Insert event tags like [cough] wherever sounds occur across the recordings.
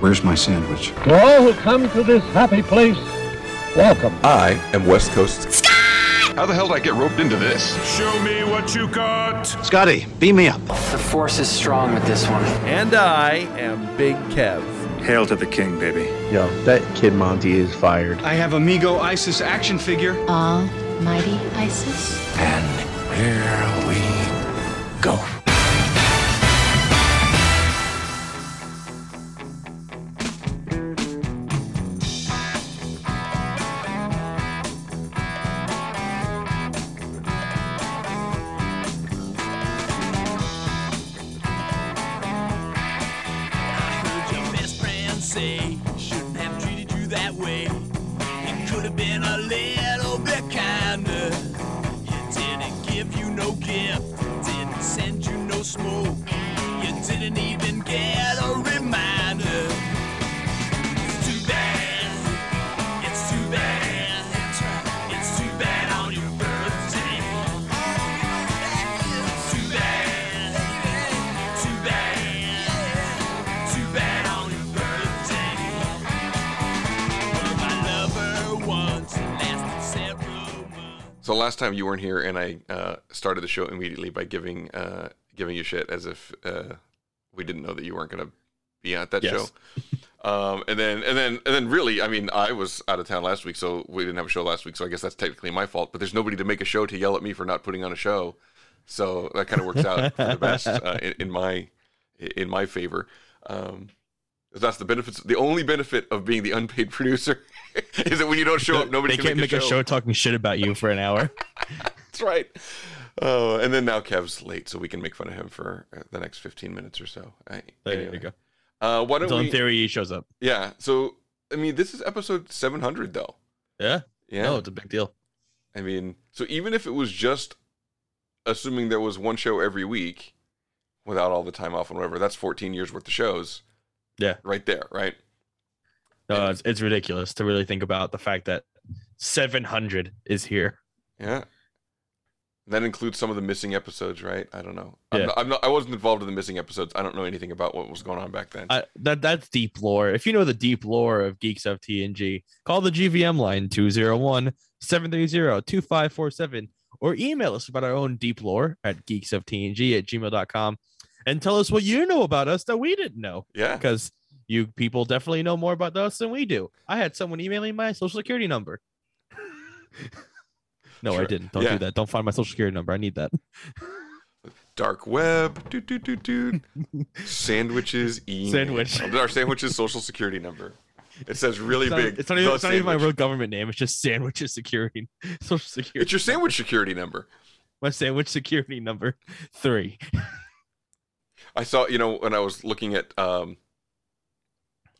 Where's my sandwich? To all who come to this happy place, welcome. I am West Coast. Scott! How the hell did I get roped into this? Show me what you got. Scotty, beam me up. The force is strong with this one. And I am Big Kev. Hail to the king, baby. Yo, that kid Monty is fired. I have Amigo Isis action figure. Almighty Isis. And here we go. Last time you weren't here, and I uh, started the show immediately by giving uh, giving you shit as if uh, we didn't know that you weren't going to be at that Yes. show. Um, and then and then and then really, I mean, I was out of town last week, so we didn't have a show last week. So I guess that's technically my fault. But there's nobody to make a show to yell at me for not putting on a show. So that kind of works out for the best [laughs] uh, in, in my in my favor. Um, that's the benefits. The only benefit of being the unpaid [laughs] producer [laughs] is it when you don't show up, nobody they can can't make a show talking shit about you for an hour. [laughs] That's right. Oh, and then now Kev's late, so we can make fun of him for uh, the next 15 minutes or so. I, There anyway. you go. Uh, why don't Until we? in theory he shows up. Yeah. So I mean, this is episode 700, though. Yeah. Yeah. No, it's a big deal. I mean, so even if it was just assuming there was one show every week, without all the time off and whatever, that's 14 years worth of shows. Yeah. Right there. Right. No, it's, it's ridiculous to really think about the fact that 700 is here. Yeah. That includes some of the missing episodes, right? I don't know. I'm Yeah. not, I'm not. I wasn't involved in the missing episodes. I don't know anything about what was going on back then. I, that that's deep lore. If you know the deep lore of Geeks of TNG, call the GVM line 201-730-2547 or email us about our own deep lore at geeksoftng at gmail.com and tell us what you know about us that we didn't know. Yeah. Because you people definitely know more about us than we do. I had someone emailing my social security number. [laughs] no, I didn't. Don't Yeah. do that. Don't find my social security number. I need that. Dark web. Doot, doot, doot, doot. [laughs] Sandwiches. Email. Sandwich. Our sandwiches social security number. It says really It's not, big. it's not even, it's not even my real government name. It's just sandwiches security. [laughs] Social security. It's your sandwich security number. my sandwich security number three. I saw, you know, when I was looking at um,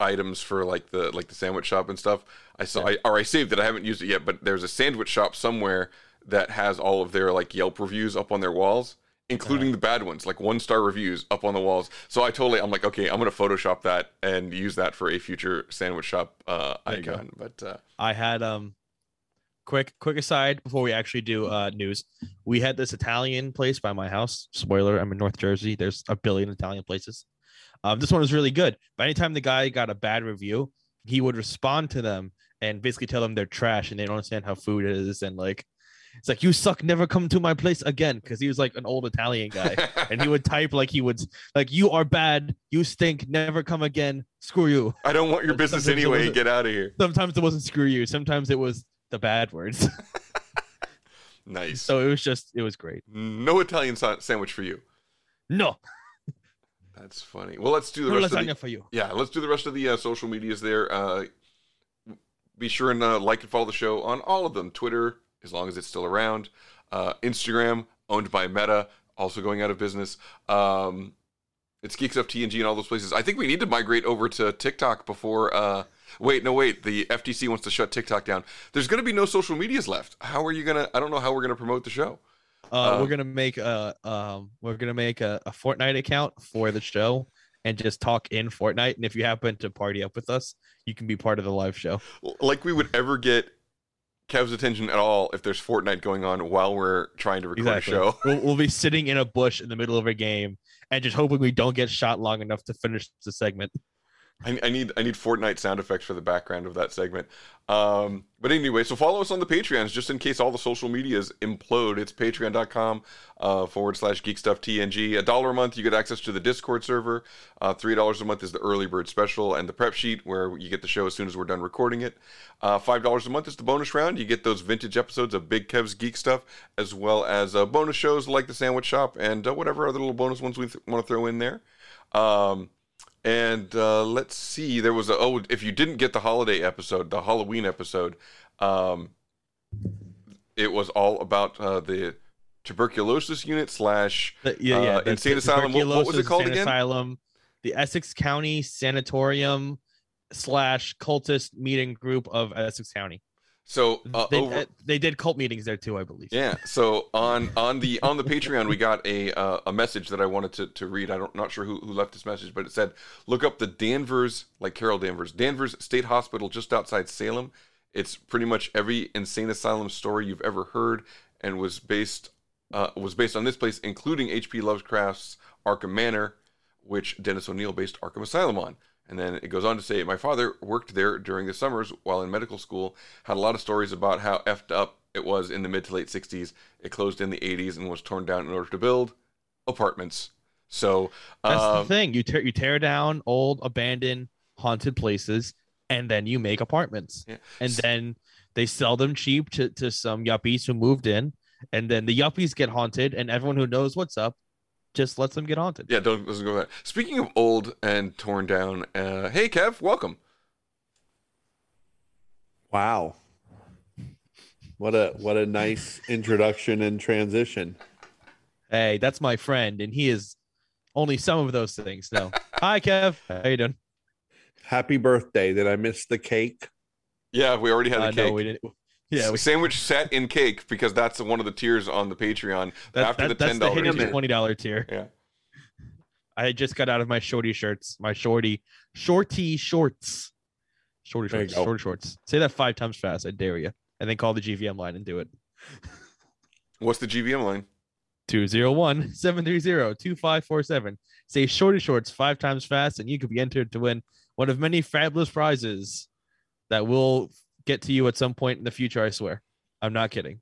items for like the like the sandwich shop and stuff. I saw, I, or I saved it. I haven't used it yet, but there's a sandwich shop somewhere that has all of their like Yelp reviews up on their walls, including the bad ones, like one star reviews up on the walls. So I totally, I'm like, okay, I'm gonna Photoshop that and use that for a future sandwich shop uh, icon. But uh, I had um quick quick aside before we actually do uh news. We had this Italian place by my house. Spoiler, I'm in North Jersey. There's a billion Italian places. Um this one was really good. But anytime the guy got a bad review, he would respond to them and basically tell them they're trash and they don't understand how food is. And like it's like you suck. Never come to my place again. Because he was like an old Italian guy. [laughs] And he would type like he would like you are bad. You stink. Never come again. Screw you. I don't want your business anyway. Get out of here. sometimes it wasn't screw you. Sometimes it was the bad words. [laughs] Nice. so it was just it was great. No Italian sa- sandwich for you. no That's funny. Well, let's do the rest of the, for you Yeah, let's do the rest of the uh, social medias there. Uh, be sure and uh, like and follow the show on all of them. Twitter, as long as it's still around. Uh, Instagram, owned by Meta, also going out of business. Um, it's Geeks of TNG and all those places. I think we need to migrate over to TikTok before uh, Wait, no, wait. The FTC wants to shut TikTok down. There's going to be no social medias left. How are you gonna? I don't know how we're gonna promote the show. Uh, Um, we're gonna make a um, we're gonna make a, a Fortnite account for the show and just talk in Fortnite. And if you happen to party up with us, you can be part of the live show. Like we would ever get Kev's attention at all if there's Fortnite going on while we're trying to record Exactly. a show. We'll, we'll be [laughs] sitting in a bush in the middle of a game and just hoping we don't get shot long enough to finish the segment. I, I need I need Fortnite sound effects for the background of that segment. Um, but anyway, so follow us on the Patreons just in case all the social medias implode. It's patreon.com uh, forward slash geeks of TNG. A dollar a month, you get access to the Discord server. Uh, Three dollars a month is the early bird special and the prep sheet where you get the show as soon as we're done recording it. Uh, Five dollars a month is the bonus round. You get those vintage episodes of Big Kev's Geek Stuff as well as uh, bonus shows like the Sandwich Shop and uh, whatever other little bonus ones we th- want to throw in there. Um, and uh, let's see, there was a oh, if you didn't get the holiday episode, the Halloween episode, um, it was all about uh, the tuberculosis unit slash The- yeah, yeah. uh, insane asylum. What, what was it called again? Asylum, the Essex County Sanatorium slash cultist meeting group of Essex County. So uh, they, over, they did cult meetings there too, I believe. Yeah. So on on the on the Patreon, we got a uh, a message that I wanted to, to read. I don't not sure who, who left this message, but it said, "Look up the Danvers, like Carol Danvers, Danvers State Hospital just outside Salem. It's pretty much every insane asylum story you've ever heard, and was based uh, was based on this place, including H.P. Lovecraft's Arkham Manor, which Dennis O'Neil based Arkham Asylum on." And then it goes on to say, My father worked there during the summers while in medical school, had a lot of stories about how effed up it was in the mid to late 60s. It closed in the 80s and was torn down in order to build apartments. So, That's um, the thing. You tear you tear down old, abandoned, haunted places, and then you make apartments. Yeah. And then they sell them cheap to, to some yuppies who moved in. And then the yuppies get haunted, and everyone who knows what's up just lets them get haunted. yeah, don't, doesn't go with that. Speaking of old and torn down, uh, hey, Kev, welcome. Wow. What a what a nice introduction and transition. Hey, that's my friend, and he is only some of those things. No. [laughs] Hi, Kev. How you doing? Happy birthday. Did I miss the cake? Yeah, we already had Uh, the cake. no, we didn't. Yeah, we, Sandwich set in cake because that's one of the tiers on the Patreon. that, after that, the that's ten the dollars. hidden twenty dollar tier. Yeah. I just got out of my shorty shirts, my shorty, shorty shorts, shorty shorts, shorty shorts. Say that five times fast. I dare you. And then call the GVM line and do it. What's the GVM line? 201 730 2547. Say shorty shorts five times fast, and you could be entered to win one of many fabulous prizes that will get to you at some point in the future. I swear. I'm not kidding.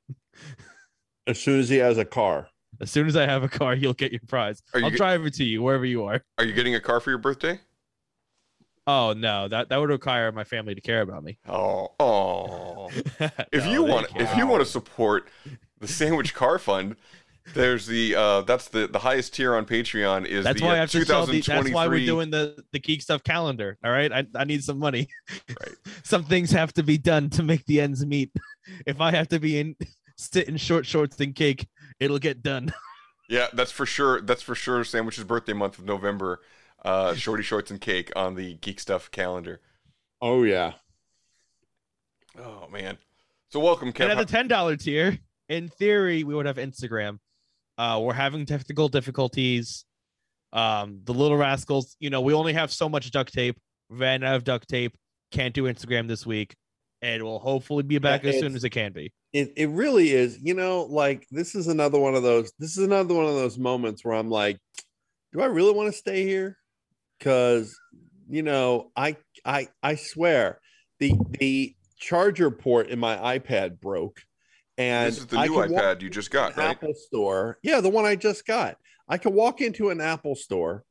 As soon as he has a car. As soon as I have a car, [laughs] you'll get your prize. You I'll get- drive it to you wherever you are. Are you getting a car for your birthday? Oh no, that that would require my family to care about me. Oh, oh. [laughs] if No, you want if you want to support the sandwich car fund there's the uh that's the the highest tier on patreon is That's the why I uh, have to sell the, That's why we're doing the the geek stuff calendar. All right, I, I need some money. Right. [laughs] some things have to be done to make the ends meet. [laughs] If I have to be in sit in short shorts and cake, it'll get done. [laughs] yeah that's for sure that's for sure sandwich's birthday month of november uh shorty shorts and cake on the geek stuff calendar Oh yeah. oh man so welcome And Kev. at the ten dollar tier, in theory, we would have Instagram. Uh, we're having technical difficulties. Um, the little rascals, you know, we only have so much duct tape. Ran out of duct tape. Can't do Instagram this week. And we'll hopefully be back Yeah, as soon as it can be. It it really is. You know, like this is another one of those. This is another one of those moments where I'm like, do I really want to stay here? Because you know, I I I swear the the charger port in my iPad broke, and this is the new ipad you just got right Apple store. Yeah, the one I just got. I could walk into an Apple store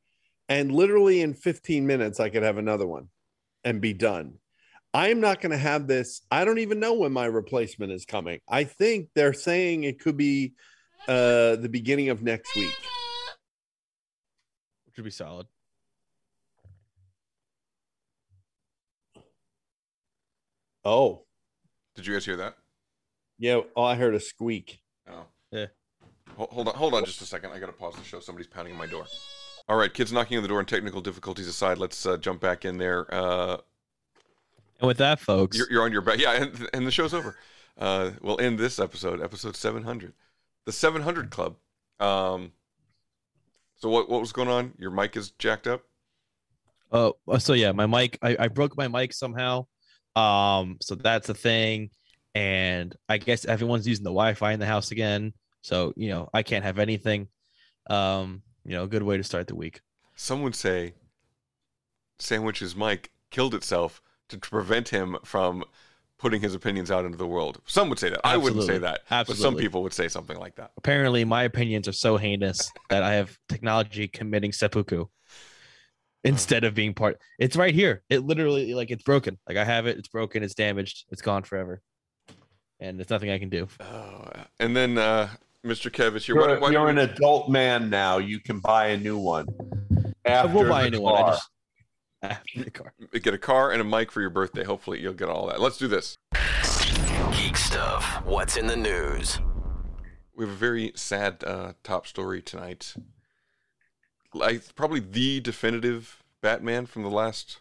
and literally in 15 minutes I could have another one and be done. I am not going to have this. I don't even know when my replacement is coming. I think they're saying it could be uh the beginning of next week. Which would be solid. Oh, did you guys hear that yeah. Oh, I heard a squeak. oh Yeah. Hold on hold on just a second i gotta pause the show somebody's pounding on my door all right kids knocking on the door and technical difficulties aside let's uh, jump back in there uh And with that, folks, you're, you're on your back. Yeah, and, and the show's over. Uh, we'll end this episode, episode 700, the 700 Club. Um, so what what was going on? Your mic is jacked up. Oh, uh, so yeah, my mic. I, I broke my mic somehow. Um, so that's a thing, and I guess everyone's using the Wi-Fi in the house again. So you know, I can't have anything. Um, you know, a good way to start the week. Some would say Sandwich's mic killed itself to prevent him from putting his opinions out into the world. Some would say that. I wouldn't say that. Absolutely. But some people would say something like that. Apparently, my opinions are so heinous that I have technology committing seppuku [sighs] instead of being part. It's right here. It literally like it's broken. Like I have it. It's broken. It's damaged. It's gone forever, and there's nothing I can do. Oh, and then uh, Mr. Kev is here. You're, Why- why you're an we- adult man now. You can buy a new one. I will buy a the new one. I just [laughs] after the car. get a car and a mic for your birthday. Hopefully, you'll get all that. Let's do this. Geek stuff. What's in the news? We have a very sad uh, top story tonight. Like probably the definitive Batman from the last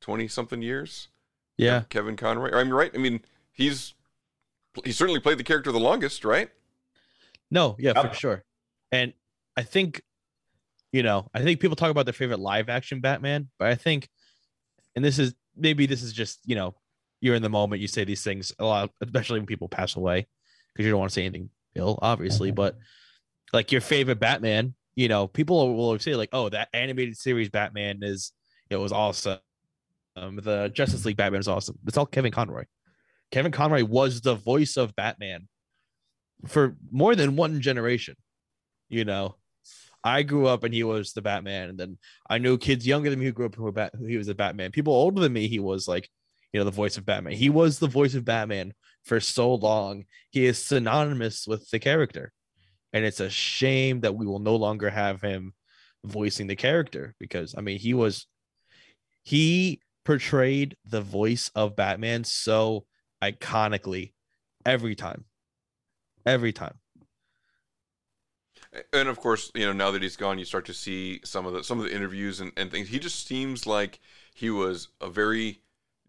twenty something years. Yeah. Kevin Conroy. I mean, right? I mean, he's he certainly played the character the longest, right? No, yeah, Yep. for sure. And I think, you know, I think people talk about their favorite live action Batman, but I think, and this is maybe this is just, you know, you're in the moment, you say these things a lot, especially when people pass away, because you don't want to say anything ill, obviously. But like your favorite Batman, you know, people will say, like, oh, that animated series Batman is, it was awesome. Um, the Justice League Batman is awesome. It's all Kevin Conroy. Kevin Conroy was the voice of Batman for more than one generation. You know, I grew up and he was the Batman, and then I knew kids younger than me who grew up who Bat- he was the Batman. People older than me, he was like, you know, the voice of Batman. He was the voice of Batman for so long. He is synonymous with the character, and it's a shame that we will no longer have him voicing the character because I mean, he was he portrayed the voice of Batman so iconically every time. Every time. And of course, you know, now that he's gone, you start to see some of the some of the interviews and, and things. He just seems like he was a very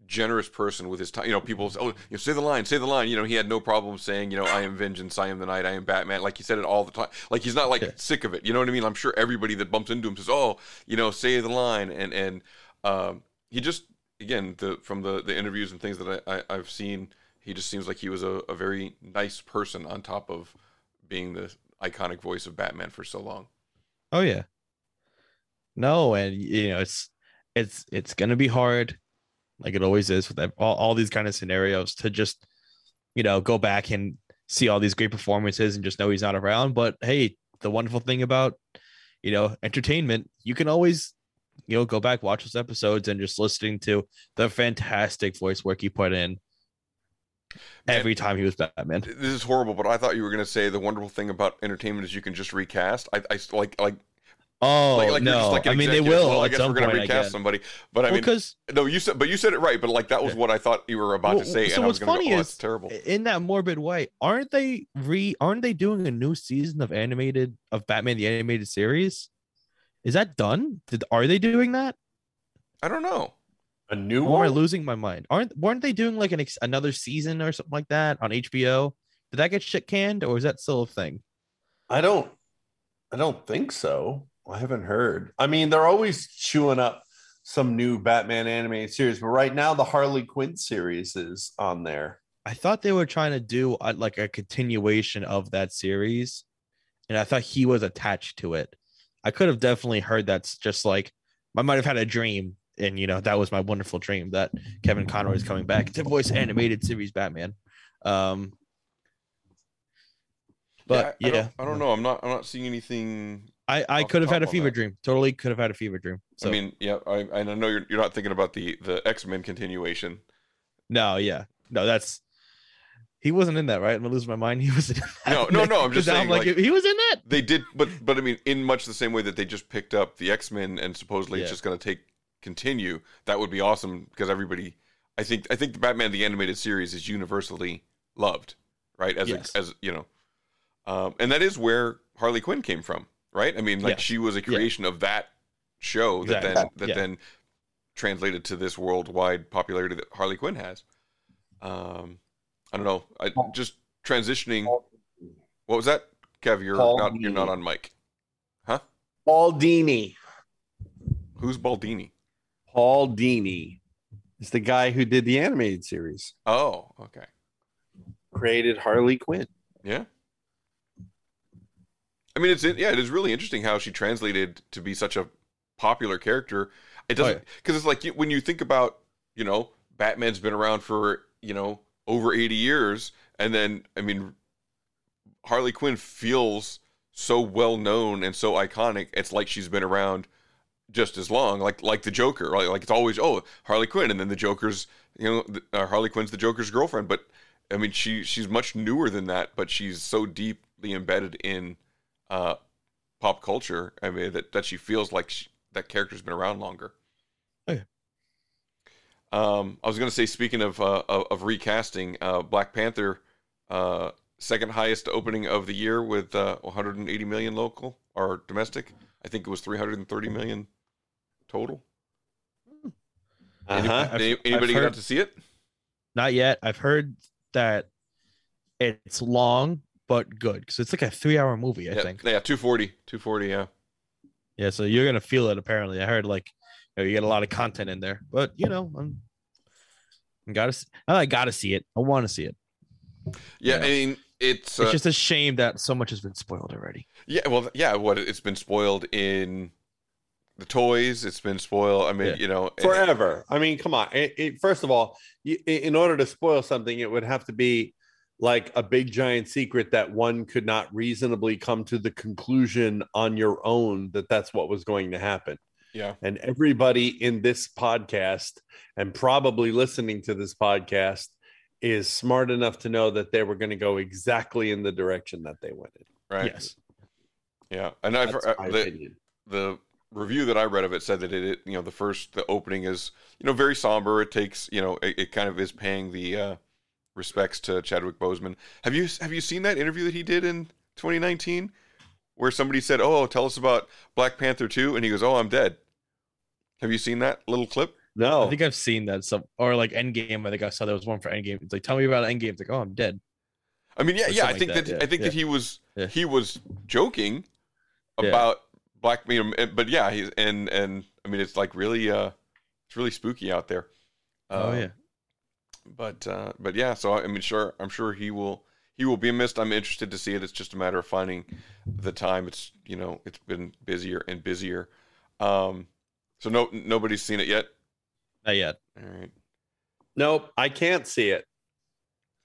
generous person with his time. You know, people say, "Oh, you know, say the line, say the line." You know, he had no problem saying, "You know, I am vengeance, I am the night, I am Batman." Like he said it all the time. Like he's not like sick of it. You know what I mean? I'm sure everybody that bumps into him says, "Oh, you know, say the line," and and um, he just again the from the the interviews and things that I, I I've seen, he just seems like he was a, a very nice person on top of being the iconic voice of Batman for so long. Oh yeah. No, and you know it's it's it's gonna be hard, like it always is with all, all these kind of scenarios to just you know go back and see all these great performances and just know he's not around. But hey, the wonderful thing about you know entertainment, you can always you know go back watch those episodes and just listening to the fantastic voice work he put in every time he was Batman. This is horrible, but I thought you were going to say the wonderful thing about entertainment is you can just recast. I, I like like. Oh like, like no! like I mean, they will. Well, I guess we're going to recast somebody, but I Well, mean, 'cause- no, you said, but you said it right. But like that was what I thought you were about to say, so and I what's was funny go, oh, is terrible. in that morbid way aren't they re aren't they doing a new season of animated of batman the animated series is that done Did, are they doing that I don't know. A new or am i losing my mind aren't weren't they doing like an ex- another season or something like that on hbo did that get shit canned or is that still a thing I don't. I don't think so. I haven't heard. I mean, they're always chewing up some new Batman animated series, but right now the Harley Quinn series is on there. i thought they were trying to do a, like a continuation of that series and i thought he was attached to it i could have definitely heard that's just like i might have had a dream and you know that was my wonderful dream that kevin conroy is coming back to voice animated series batman um but I, I yeah, don't, I don't know. I'm not. I'm not seeing anything. I, I could have had a fever that. dream. Totally could have had a fever dream. So I mean, yeah, I, I know you're you're not thinking about the the X Men continuation. no, yeah, no, that's he wasn't in that, right? I'm gonna lose my mind. He was in that. No, no, no. I'm [laughs] just saying, like, like- he was in that. They did, but but I mean, in much the same way that they just picked up the X Men and supposedly it's just going to take continue. That would be awesome because everybody, I think, I think the Batman the animated series is universally loved, right? As Yes. a, as you know, um, and that is where Harley Quinn came from, right? I mean, like Yes. she was a Yeah. creation of that show that Exactly. then that Yeah. then translated to this worldwide popularity that Harley Quinn has. Um, I don't know. I just transitioning. What was that, Kev? You're Paul not you're not on mic. Huh? Baldini. Who's Baldini? Paul Dini is the guy who did the animated series, Oh, okay. created Harley Quinn. Yeah. I mean, it's yeah, it is really interesting how she translated to be such a popular character. It Oh, doesn't because it's like when you think about you know Batman's been around for you know over eighty years, and then I mean Harley Quinn feels so well known and so iconic. It's like she's been around just as long, like like the Joker, right? Like it's always oh Harley Quinn, and then the Joker's you know the, uh, Harley Quinn's the Joker's girlfriend, but I mean she she's much newer than that, but she's so deeply embedded in uh, pop culture. I mean that that she feels like she, that character's been around longer. Okay. Um, I was gonna say, speaking of uh, of, of recasting, uh, Black Panther, uh, second highest opening of the year with uh, 180 million local or domestic. I think it was 330 million total. Uh-huh. any- I've anybody heard- got to see it? Not yet. I've heard that it's long but good because it's like a three-hour movie. I yeah, think. yeah, 240, 240. Yeah, Yeah, so you're gonna feel it. Apparently, I heard like you, get a lot of content in there, but you know, I'm, I gotta. s- I gotta see it. I want to see it. yeah. Yeah. I mean, it's uh, just a shame that so much has been spoiled already. Yeah, well, yeah. What it's been spoiled in the toys. It's been spoiled. I mean, Yeah. you know, eh, forever. I mean, come on. It, it- first of all, you, in order to spoil something, it would have to be like a big giant secret that one could not reasonably come to the conclusion on your own that that's what was going to happen. Yeah, And everybody in this podcast and probably listening to this podcast is smart enough to know that they were going to go exactly in the direction that they went in. right. Yes. Yeah, and I've That's uh, the, the review that I read of it said that it, it, you know, the first the opening is you know very somber. It takes you know it, it kind of is paying the uh, respects to Chadwick Boseman. Have you have you seen that interview that he did in 2019 where somebody said, "Oh, tell us about Black Panther 2," and he goes, "Oh, I'm dead." Have you seen that little clip? No, I think I've seen that some or like Endgame. I think I saw there was one for Endgame. It's like, tell me about Endgame. It's like, oh, I'm dead. I mean, yeah, yeah. I think like that, that, I think yeah, that he was yeah. he was joking Yeah. about black you know, but yeah, he's and and I mean, it's like really uh, it's really spooky out there. Oh, Um, yeah. But uh, but yeah, so I mean, sure, I'm sure he will he will be missed. I'm interested to see it. It's just a matter of finding the time. It's you know, it's been busier and busier. Um, so no nobody's seen it yet. Not yet. All right, nope, I can't see it.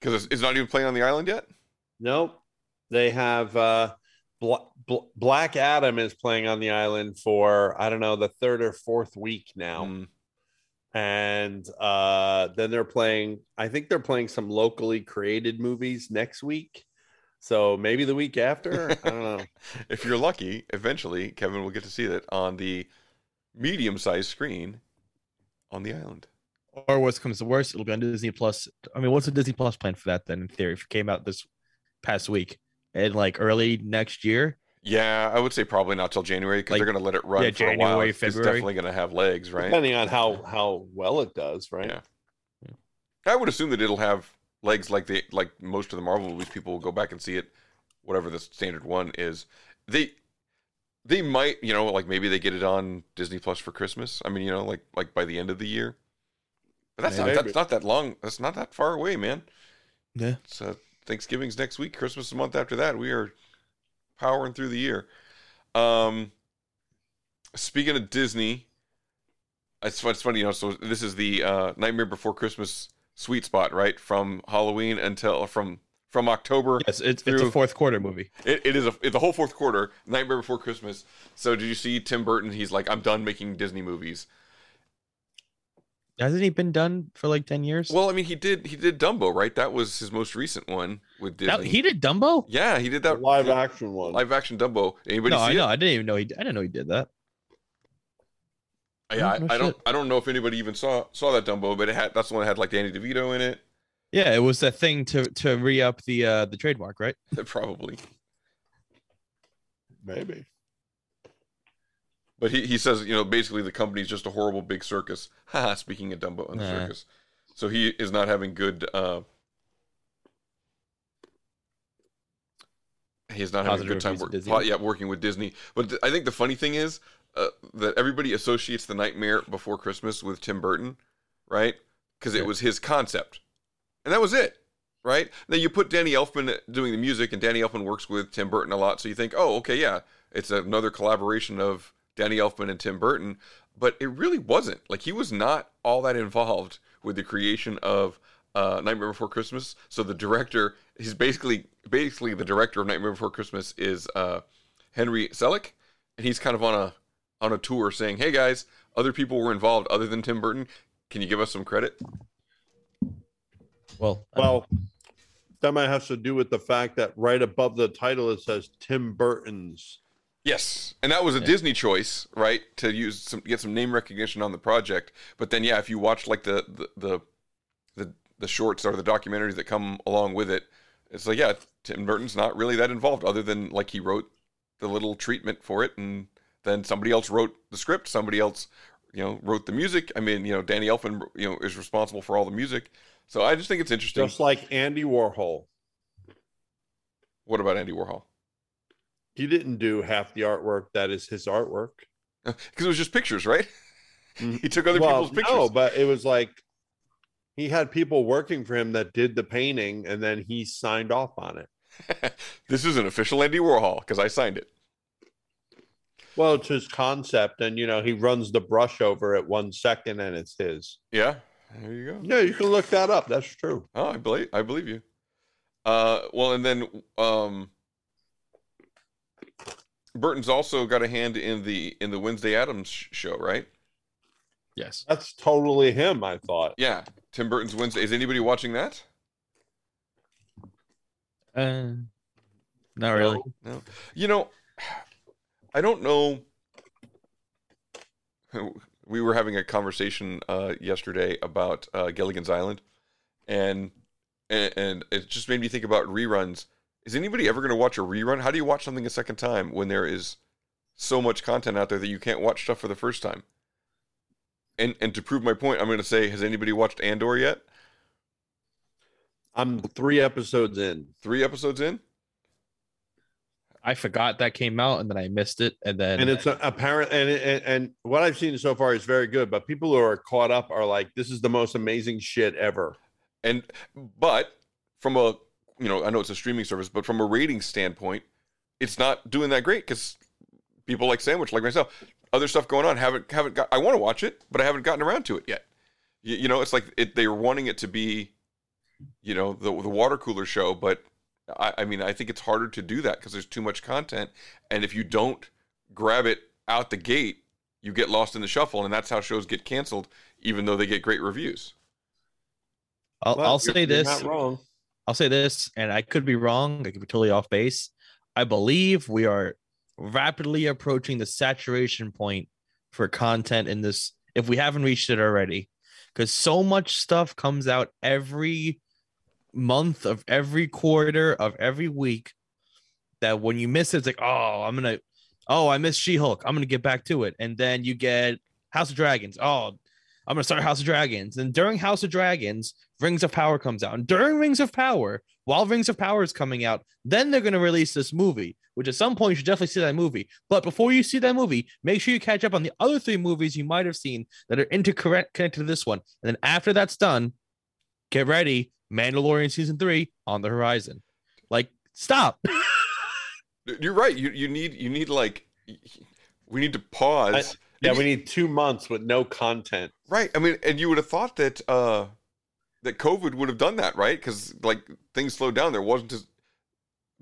because it's, it's not even playing on the island yet. Nope. They have uh Bla- Bla- Black Adam is playing on the island for I don't know the third or fourth week now. Mm. And uh then they're playing I think they're playing some locally created movies next week. So maybe the week after, I don't know. [laughs] if you're lucky, eventually Kevin will get to see it on the medium-sized screen on the island. Or worst comes to worst, it'll be on Disney Plus. I mean, what's the Disney Plus plan for that then? In theory, if it came out this past week and like early next year, Yeah, I would say probably not till January because Like, they're going to let it run yeah, for a while. January, It's, it's definitely going to have legs, right? Depending on how how well it does, right? Yeah. I would assume that it'll have legs like the like most of the Marvel movies. People will go back and see it, whatever the standard one is. They they might, you know, like maybe they get it on Disney Plus for Christmas. I mean, you know, like like by the end of the year. But that's not that's not that long. That's not that far away, man. yeah, It's uh, Thanksgiving's next week. Christmas is a month after that. We are powering through the year. Um, speaking of Disney, it's, it's funny, you know. So this is the uh, Nightmare Before Christmas sweet spot, right? From Halloween until from from October. yes, it's it's a fourth quarter movie. It, it is a it's the whole fourth quarter. Nightmare Before Christmas. So did you see Tim Burton? He's like, I'm done making Disney movies. Hasn't he been done for like ten years? Well, I mean, he did he did Dumbo, right? That was his most recent one with Disney. Now, he did Dumbo. yeah, he did The that live action one. live action Dumbo. Anybody no, see I it? know. I didn't even know he. I didn't know he did that. Yeah, I, No, no I don't. I don't know if anybody even saw saw that Dumbo, but it had that's the one that had like Danny DeVito in it. Yeah, it was that thing to to re up the uh the trademark, right? [laughs] Probably. Maybe. But he, he says, you know, basically the company's just a horrible big circus. [laughs] Haha, speaking of Dumbo and the Nah. circus. So he is not having good uh he's not having a good time reviews work, po- yeah, working with Disney. But th- I think the funny thing is uh, that everybody associates the Nightmare Before Christmas with Tim Burton, right? Because it was his concept, and that was it, right? Then you put Danny Elfman doing the music, and Danny Elfman works with Tim Burton a lot, so you think, oh, okay, yeah, it's another collaboration of Danny Elfman and Tim Burton, but it really wasn't. Like he was not all that involved with the creation of uh, Nightmare Before Christmas. So the director, he's basically basically the director of Nightmare Before Christmas is uh, Henry Selick, and he's kind of on a on a tour saying, "Hey guys, other people were involved other than Tim Burton. Can you give us some credit?" Well, Well, that might have to do with the fact that right above the title it says Tim Burton's. Yes, and that was a Disney choice, right? To use some get some name recognition on the project. But then, yeah, if you watch like the the the the, the shorts or the documentaries that come along with it, it's like, yeah, Tim Burton's not really that involved, other than like he wrote the little treatment for it, and then somebody else wrote the script, somebody else, you know, wrote the music. I mean, you know, Danny Elfman, you know, is responsible for all the music. So I just think it's interesting. Just like Andy Warhol. What about Andy Warhol? He didn't do half the artwork that is his artwork. Because it was just pictures, right? [laughs] he took other well, people's pictures. No, but it was like he had people working for him that did the painting and then he signed off on it. [laughs] this is an official Andy Warhol because I signed it. Well, it's his concept, and you know, he runs the brush over it one second and it's his. Yeah, there you go. Yeah, you can look that up. That's true. Oh, I believe I believe you. Uh, well, and then um, Burton's also got a hand in the in the Wednesday Addams show, right? Yes, That's totally him, I thought. Yeah, Tim Burton's Wednesday. Is anybody watching that? uh, not really. No. You know, I don't know. We were having a conversation uh, yesterday about uh, Gilligan's Island, and, and and it just made me think about reruns. Is anybody ever going to watch a rerun? How do you watch something a second time when there is so much content out there that you can't watch stuff for the first time? And and to prove my point, I'm going to say, has anybody watched Andor yet? I'm three episodes in. Three episodes in. I forgot that came out and then I missed it, and then and it's a, apparent and, and and what I've seen so far is very good. But people who are caught up are like, "This is the most amazing shit ever." And but from a you know, I know it's a streaming service, but from a rating standpoint, it's not doing that great because people like Sandwich, like myself, other stuff going on, haven't haven't got. I want to watch it, but I haven't gotten around to it yet. You, you know, it's like it, they were wanting it to be, you know, the the water cooler show, but I, I mean, I think it's harder to do that because there's too much content, and if you don't grab it out the gate, you get lost in the shuffle, and that's how shows get canceled, even though they get great reviews. I'll, Well, I'll you're- say you're this. I'll say this, and I could be wrong. I could be totally off base. I believe we are rapidly approaching the saturation point for content in this, if we haven't reached it already, because so much stuff comes out every month of every quarter of every week that when you miss it, it's like, oh, I'm gonna, oh, I missed She-Hulk. I'm gonna get back to it, and then you get House of Dragons. Oh, I'm gonna start House of Dragons. And during House of Dragons, Rings of Power comes out. And during Rings of Power, while Rings of Power is coming out, then they're gonna release this movie, which at some point you should definitely see that movie. But before you see that movie, make sure you catch up on the other three movies you might have seen that are interconnected to this one. And then after that's done, get ready. Mandalorian season three on the horizon. Like, stop. [laughs] You're right. You you need you need like we need to pause. Yeah, we need two months with no content. Right. I mean, and you would have thought that uh that COVID would have done that, right? Because like things slowed down. There wasn't as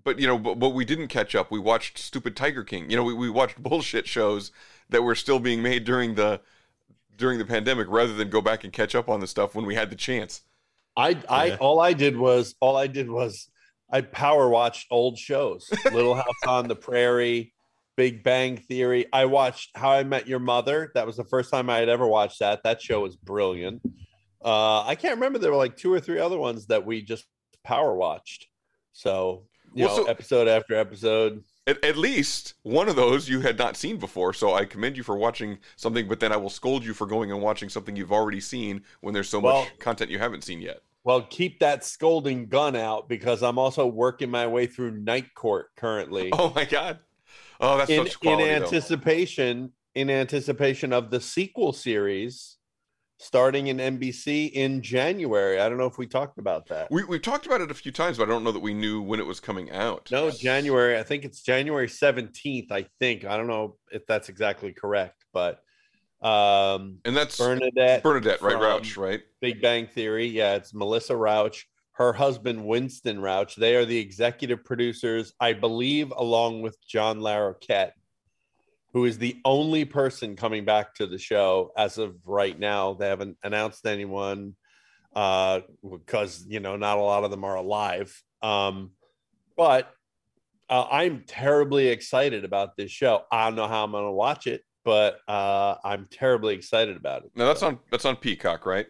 but you know, but, but we didn't catch up. We watched stupid Tiger King. You know, we, we watched [laughs] bullshit shows that were still being made during the during the pandemic rather than go back and catch up on the stuff when we had the chance. I I Yeah. all I did was all I did was I power watched old shows. [laughs] Little House on the Prairie, Big Bang Theory. I watched How I Met Your Mother. That was the first time I had ever watched that. That show was brilliant. Uh, I can't remember. There were like two or three other ones that we just power watched. So you Well, know, so- episode after episode. at, at least one of those you had not seen before. So I commend you for watching something, but then I will scold you for going and watching something you've already seen when there's so Well- much content you haven't seen yet. Well, keep that scolding gun out because I'm also working my way through Night Court currently. Oh my god! Oh, that's in, such quality. in though. anticipation in anticipation of the sequel series starting in NBC in January. I don't know if we talked about that. We we've talked about it a few times, but I don't know that we knew when it was coming out. No, January. I think it's January 17th, I think. I don't know if that's exactly correct, but um and that's Bernadette Bernadette, right? Rauch, right? Big Bang Theory. Yeah, it's Melissa Rauch, her husband Winston Rauch. They are the executive producers, I believe, along with John Larroquette, who is the only person coming back to the show as of right now. They haven't announced anyone uh, because you know not a lot of them are alive. Um, but uh, I'm terribly excited about this show. I don't know how I'm going to watch it, but uh, I'm terribly excited about it. No, that's on that's on Peacock, right?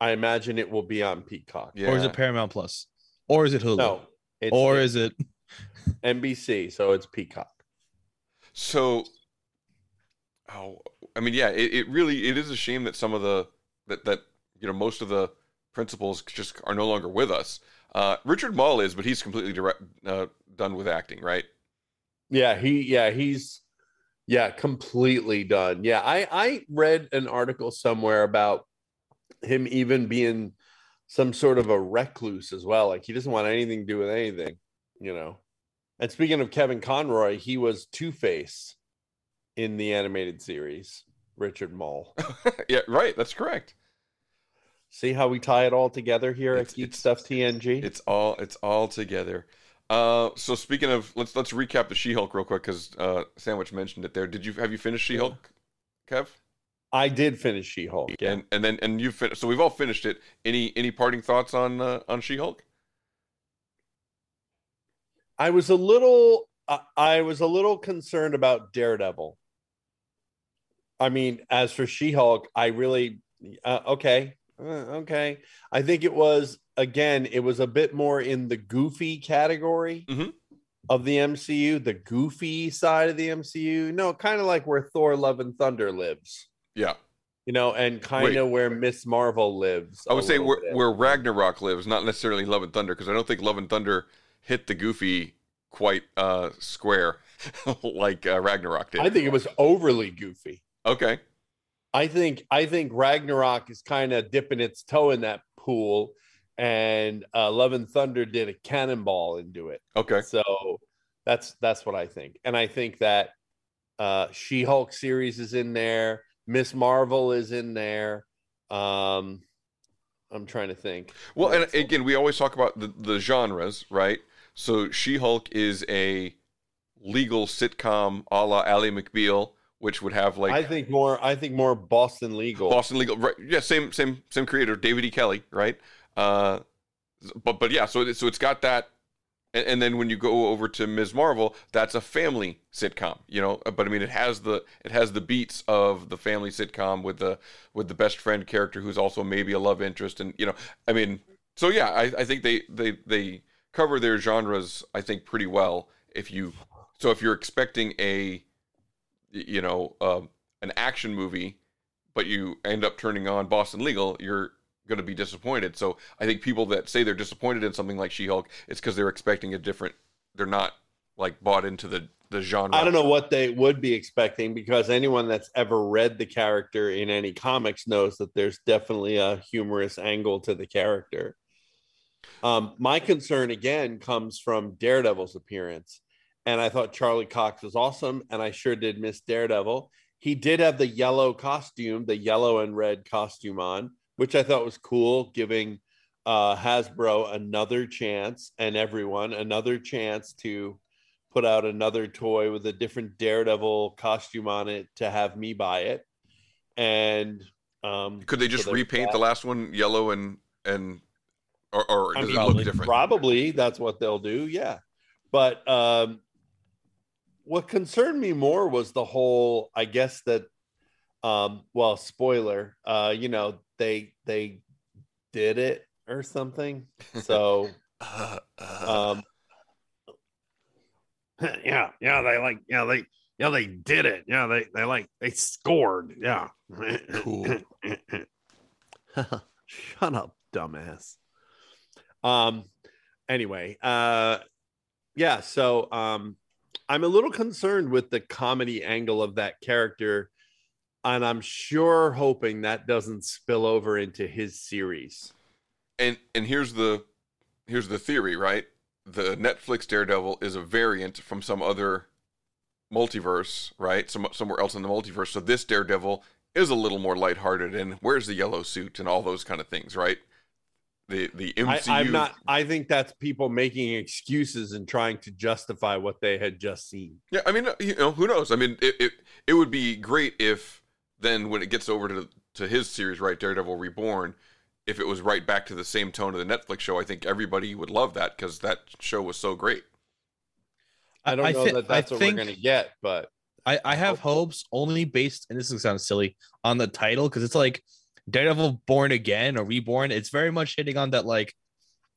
I imagine it will be on Peacock. Yeah. Or is it Paramount Plus? Or is it Hulu? No, it's or is it? [laughs] NBC? So it's Peacock. So, oh, I mean, yeah, it, it really it is a shame that some of the that that you know most of the principals just are no longer with us. Uh, Richard Moll is, but he's completely direct, uh, done with acting, right? Yeah, he yeah, he's yeah, completely done. Yeah, I I read an article somewhere about him even being some sort of a recluse as well. Like he doesn't want anything to do with anything, you know. And speaking of Kevin Conroy, he was Two-Face in the animated series, Richard Moll. [laughs] yeah, right. That's correct. See how we tie it all together here It's- at Geeks of TNG? It's all it's all together. Uh, so speaking of, let's let's recap the She-Hulk real quick because uh, Sandwich mentioned it there. Did you have you finished She-Hulk, Kev? I did finish She-Hulk. Yeah. And and then and you finished. So we've all finished it. Any any parting thoughts on uh, on She-Hulk? I was a little I I was a little concerned about Daredevil. I mean, as for She-Hulk, I really uh, okay, uh, okay. I think it was again, it was a bit more in the goofy category Mhm. of the MCU, the goofy side of the MCU. No, kind of like where Thor: Love and Thunder lives, Yeah, you know, and kind of where Miss Marvel lives. I would say where bit. where Ragnarok lives, not necessarily Love and Thunder, because I don't think Love and Thunder hit the goofy quite uh square [laughs] like uh, Ragnarok did. I think it was overly goofy. okay. I think I think Ragnarok is kind of dipping its toe in that pool, and uh, Love and Thunder did a cannonball into it. Okay. So that's that's what I think, and I think that uh, She Hulk series is in there. Miss Marvel is in there. Um, I'm trying to think. Well, and again, we always talk about the, the genres, right? So She Hulk is a legal sitcom a la Ally McBeal, which would have like I think more. I think more Boston legal. Boston Legal, right? Yeah, same same same creator, David E. Kelley, right? Uh, but but yeah, so it, so it's got that, and, and then when you go over to Ms. Marvel, that's a family sitcom, you know. But I mean, it has the it has the beats of the family sitcom with the with the best friend character who's also maybe a love interest, and you know, I mean, so yeah, I, I think they they they cover their genres, I think, pretty well. If you so if you're expecting a you know um, an action movie but you end up turning on Boston Legal, you're going to be disappointed. So I think people that say they're disappointed in something like She-Hulk, it's because they're expecting a different. They're not like bought into the the genre. I don't know what they would be expecting because anyone that's ever read the character in any comics knows that there's definitely a humorous angle to the character. Um, my concern again comes from Daredevil's appearance. And I thought Charlie Cox was awesome, and I sure did miss Daredevil. He did have the yellow costume, the yellow and red costume on, which I thought was cool, giving uh, Hasbro another chance and everyone another chance to put out another toy with a different Daredevil costume on it to have me buy it. And um, Could they just there's repaint that. the last one yellow and and or, or does mean, it look different? Probably that's what they'll do. Yeah. But um, what concerned me more was the whole, I guess that, um, well, spoiler, uh, you know, they, they did it or something. So, Uh, [laughs] um, [laughs] yeah, yeah, they like, yeah, they, yeah, they did it. Yeah, they, they like, they scored. Yeah. Cool. [laughs] Shut up, dumbass. Um, anyway, uh, yeah, so um, I'm a little concerned with the comedy angle of that character, and I'm sure hoping that doesn't spill over into his series. And and here's the here's the theory, right? The Netflix Daredevil is a variant from some other multiverse, right? Some somewhere else in the multiverse. So this Daredevil is a little more lighthearted and wears the yellow suit and all those kind of things, right? The the MCU. I, I'm not. I think that's people making excuses and trying to justify what they had just seen. Yeah, I mean, you know, who knows? I mean, it it, it would be great if then when it gets over to to his series, right, Daredevil Reborn, if it was right back to the same tone of the Netflix show, I think everybody would love that because that show was so great. I don't I know thi- that that's I what think- we're gonna get, but I, I have hopes only based, and this is sound silly, on the title because it's like Daredevil Born Again or Reborn. It's very much hitting on that like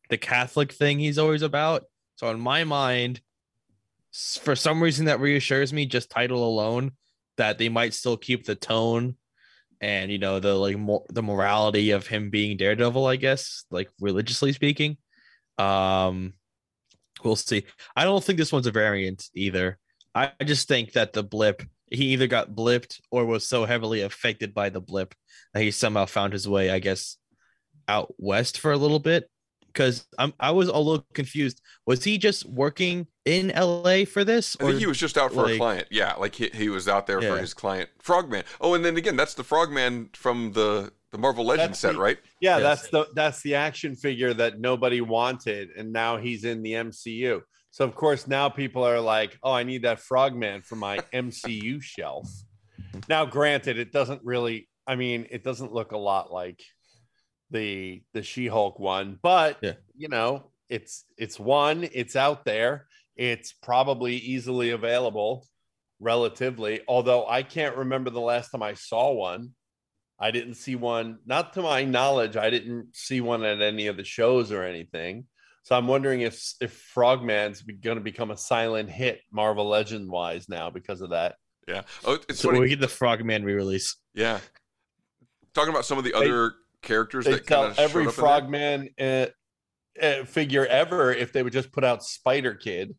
the Catholic thing he's always about. So in my mind, for some reason that reassures me, just title alone, that they might still keep the tone and you know the like more the morality of him being Daredevil, I guess, like religiously speaking. Um, we'll see. I don't think this one's a variant either. I just think that the blip, he either got blipped or was so heavily affected by the blip that he somehow found his way, I guess, out west for a little bit. Because I'm I was a little confused. Was he just working in LA for this? I think he was just out for a client. Yeah, like he, he was out there for his client, Frogman. Oh, and then again, that's the Frogman from the the Marvel Legends set, the- right? Yeah, Yes. that's the that's the action figure that nobody wanted, and now he's in the MCU. So of course now people are like, "Oh, I need that Frogman for my [laughs] MCU shelf." Now, granted, it doesn't really. I mean, it doesn't look a lot like the the She-Hulk one, but Yeah. you know, it's it's one. It's out there. It's probably easily available, relatively. Although I can't remember the last time I saw one. I didn't see one, not to my knowledge. I didn't see one at any of the shows or anything. So I'm wondering if if Frogman's going to become a silent hit, Marvel Legend wise now because of that. Yeah. Oh, it's So funny. we get the Frogman re-release. Yeah. Talking about some of the They- other characters They that tell every showed up in there. Frogman uh, uh, figure ever if they would just put out Spider Kid,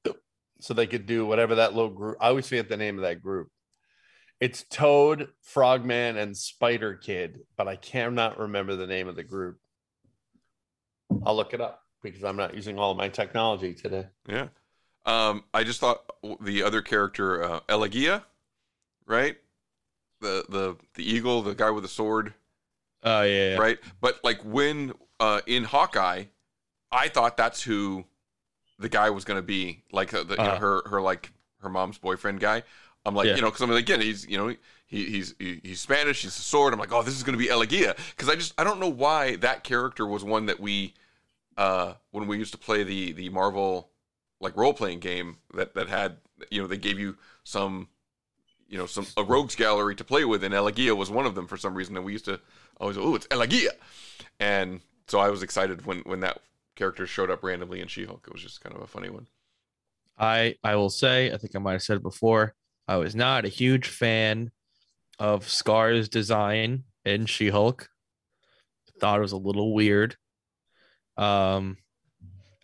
so they could do whatever that little group. I always forget the name of that group. It's Toad, Frogman, and Spider Kid, but I cannot remember the name of the group. I'll look it up because I'm not using all of my technology today. Yeah. Um, I just thought the other character, uh, El Águila, right? The the the eagle, the guy with the sword, Oh yeah, yeah. right? But like when uh, in Hawkeye, I thought that's who the guy was going to be, like uh, the, you know, Uh-huh. her her like her mom's boyfriend guy. I'm like, Yeah. you know, because I'm like, again, he's you know he, he's he, he's Spanish, he's a sword. I'm like, oh, this is going to be El Águila because I just I don't know why that character was one that we uh when we used to play the the Marvel like role playing game that that had you know they gave you some you know some a rogues gallery to play with and El Águila was one of them for some reason and we used to always oh it's El Águila, and so I was excited when when that character showed up randomly in She-Hulk it was just kind of a funny one I I will say, I think I might have said it before. I was not a huge fan of Scar's design in She-Hulk. Thought it was a little weird. Um,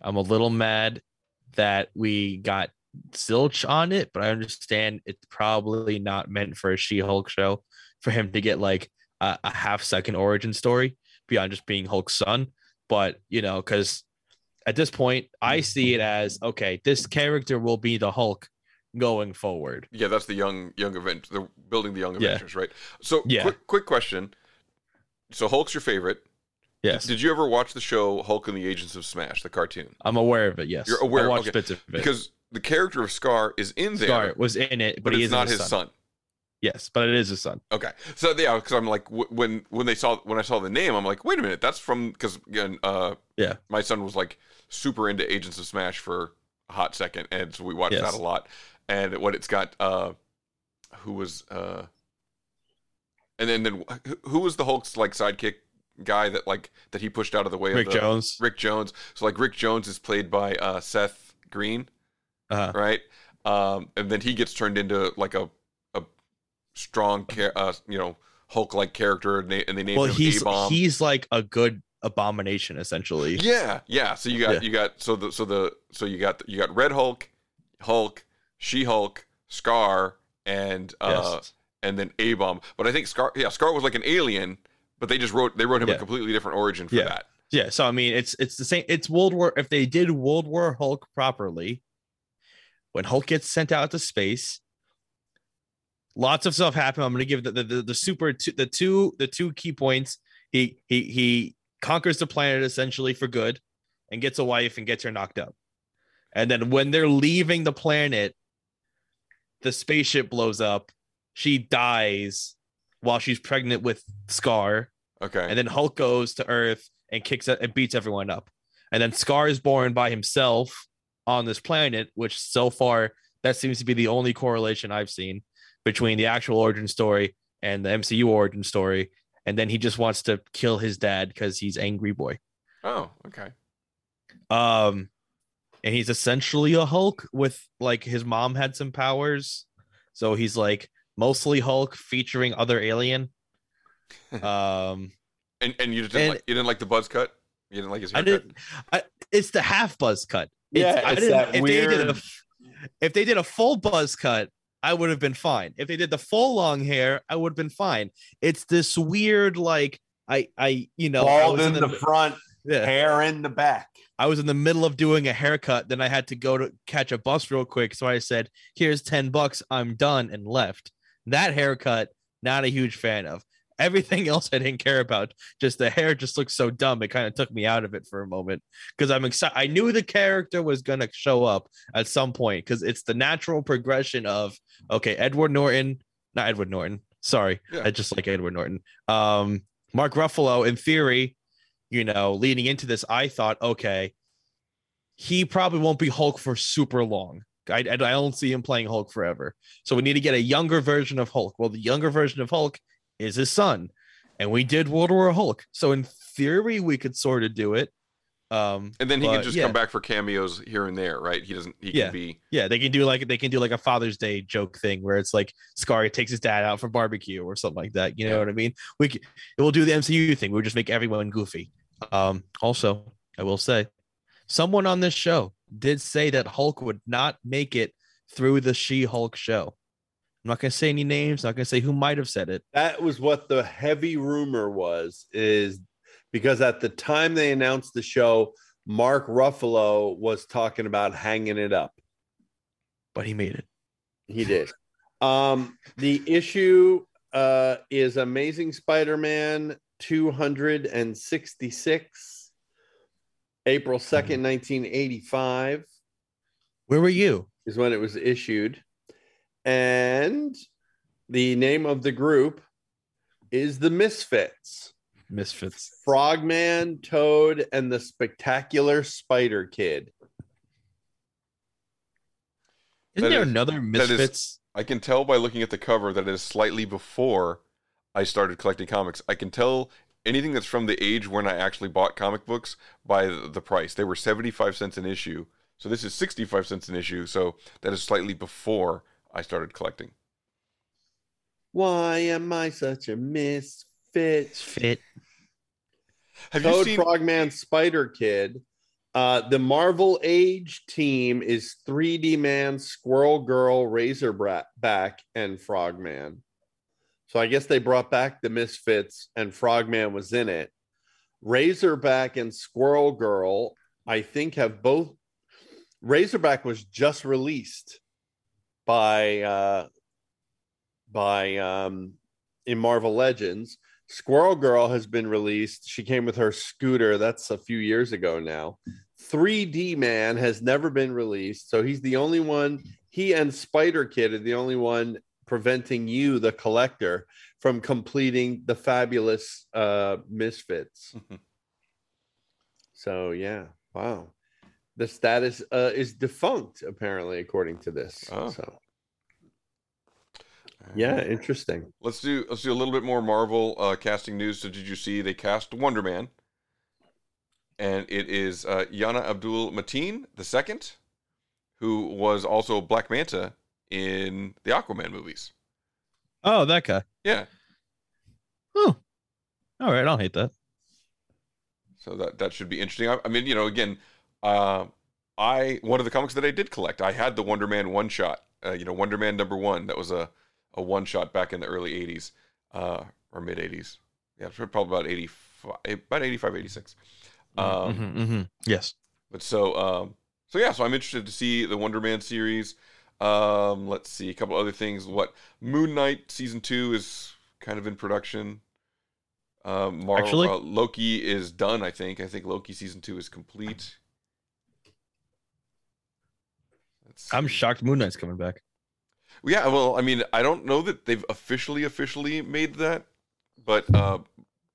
I'm a little mad that we got Zilch on it, but I understand it's probably not meant for a She-Hulk show for him to get like a, a half second origin story beyond just being Hulk's son. But you know, because at this point, I see it as okay, this character will be the Hulk going forward. yeah that's the young young event they're building the young Yeah. Right so Yeah. quick quick question so Hulk's your favorite Yes, did you ever watch the show Hulk and the Agents of Smash the cartoon I'm aware of it. Yes, You're aware, I watched okay. bits of it because the character of Scar is in there Scar was in it, but, but he isn't his his son. son. Yes, but it is his son. Okay, so yeah, because I'm like w- when when they saw when I saw the name, I'm like, wait a minute, that's from because again, uh, Yeah. my son was like super into Agents of Smash for a hot second, and so we watched Yes. that a lot. And what it's got, uh, who was, uh, and then then who was the Hulk's like sidekick guy that like that he pushed out of the way Rick of the, Jones. Rick Jones. So like Rick Jones is played by uh, Seth Green, Uh, right? Um, and then he gets turned into like a a strong, uh, you know, Hulk like character, and they, and they name Well, him he's A-bomb. he's like a good abomination essentially. Yeah, yeah. So you got Yeah. you got so the so the so you got you got Red Hulk, Hulk, She Hulk, Scar, and uh Yes. and then A Bomb. But I think Scar yeah, Scar was like an alien, but they just wrote they wrote him a completely different origin for Yeah. that. Yeah, so I mean, it's it's the same. It's World War. If they did World War Hulk properly, when Hulk gets sent out to space, lots of stuff happen. I'm going to give the the, the, the super two, the two the two key points. He he he conquers the planet essentially for good, and gets a wife and gets her knocked up. And then when they're leaving the planet, the spaceship blows up. She dies while she's pregnant with Scar. Okay. And then Hulk goes to Earth and kicks it and beats everyone up. And then Scar is born by himself on this planet, which so far that seems to be the only correlation I've seen between the actual origin story and the MCU origin story. And then he just wants to kill his dad because he's angry boy. Oh, okay. Um, and he's essentially a Hulk with like his mom had some powers, so he's like mostly Hulk featuring other alien. [laughs] Um, And and you didn't And- like you didn't like the buzz cut? You didn't like his haircut. I didn't. I, it's the half buzz cut. Yeah, I it's didn't- that if They did a, if they did a full buzz cut, I would have been fine. If they did the full long hair, I would have been fine. It's this weird, like I, I, you know, I Bald was in the, front, yeah. hair in the back. I was in the middle of doing a haircut. Then I had to go to catch a bus real quick. So I said, here's 10 bucks. I'm done and left. That haircut, not a huge fan of. Everything [laughs] else I didn't care about. Just the hair just looked so dumb. It kind of took me out of it for a moment because I'm excited. I knew the character was going to show up at some point because it's the natural progression of, okay, Edward Norton, not Edward Norton. Sorry. Yeah. I just like Edward Norton. Um, Mark Ruffalo, in theory, you know, leading into this, I thought, okay, he probably won't be Hulk for super long. I, I don't see him playing Hulk forever. So we need to get a younger version of Hulk. Well, the younger version of Hulk is his son, and we did World War Hulk. So in theory, we could sort of do it. Um, And then he but can just yeah. come back for cameos here and there, right? He doesn't he Yeah. can be Yeah, they can do like they can do like a Father's Day joke thing where it's like Scar takes his dad out for barbecue or something like that. You know Yeah. what I mean? We c- we'll do the MCU thing. We'll just make everyone goofy. Um, also, I will say, someone on this show did say that Hulk would not make it through the She-Hulk show. I'm not gonna say any names. Not gonna say who might have said it. That was what the heavy rumor was, is because at the time they announced the show, Mark Ruffalo was talking about hanging it up. but he made it. He did. Um, the issue uh, is Amazing Spider-Man 266, April 2nd, 1985 mm-hmm. Where were you? is when it was issued. And the name of the group is the Misfits. Misfits. Frogman, Toad, and the Spectacular Spider Kid. Isn't That there is- another that is- Misfits? I can tell by looking at the cover that it is slightly before I started collecting comics. I can tell anything that's from the age when I actually bought comic books by the the price. They were 75 cents an issue. So this is 65 cents an issue. So that is slightly before I started collecting. Why am I such a misfit? Fit. Have you seen Frogman, Spider Kid. Uh, the Marvel Age team is 3D Man, Squirrel Girl, Razorback, and Frogman. So I guess they brought back the Misfits, and Frogman was in it. Razorback and Squirrel Girl, I think, have both. Razorback was just released by uh, by um, in Marvel Legends. Squirrel Girl has been released. She came with her scooter. That's a few years ago now. 3D Man has never been released. So he's the only one. He and Spider Kid are the only one preventing you, the collector, from completing the fabulous uh, Misfits. so, yeah. Wow. The status uh, is defunct, apparently, according to this. Oh. So, yeah, interesting. Let's do let's do a little bit more Marvel uh, casting news. So did you see they cast Wonder Man? And it is uh, Yahya Abdul-Mateen the second, who was also Black Manta in the Aquaman movies. Oh, that guy. Yeah. Oh, all right. I don't hate that. So that that should be interesting. I, I mean, you know, again, uh, I one of the comics that I did collect, I had the Wonder Man one shot. Uh, you know, Wonder Man number one. That was a a one shot back in the early '80s uh, or mid '80s. Yeah, probably about 85, about 85, 86. Um, Mhm, mhm. Yes. But so, um, so yeah, so I'm interested to see the Wonder Man series. Um, let's see a couple other things. What Moon Knight season two is kind of in production. Um, Mar- Actually? uh, Loki is done. I think. I think Loki season two is complete. I'm shocked Moon Knight's coming back. Yeah, well, I mean, I don't know that they've officially officially made that, but uh,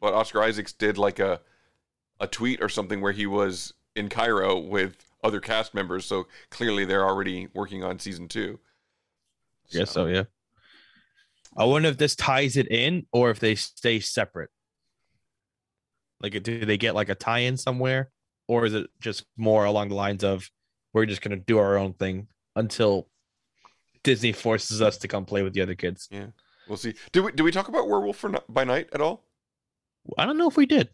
but Oscar Isaacs did like a a tweet or something where he was in Cairo with other cast members, so clearly they're already working on season two. Yes, so yeah. I wonder if this ties it in or if they stay separate. Like, do they get like a tie-in somewhere, or is it just more along the lines of we're just gonna do our own thing until Disney forces us to come play with the other kids? Yeah, we'll see. Do we do we talk about Werewolf for, by Night at all? I don't know if we did.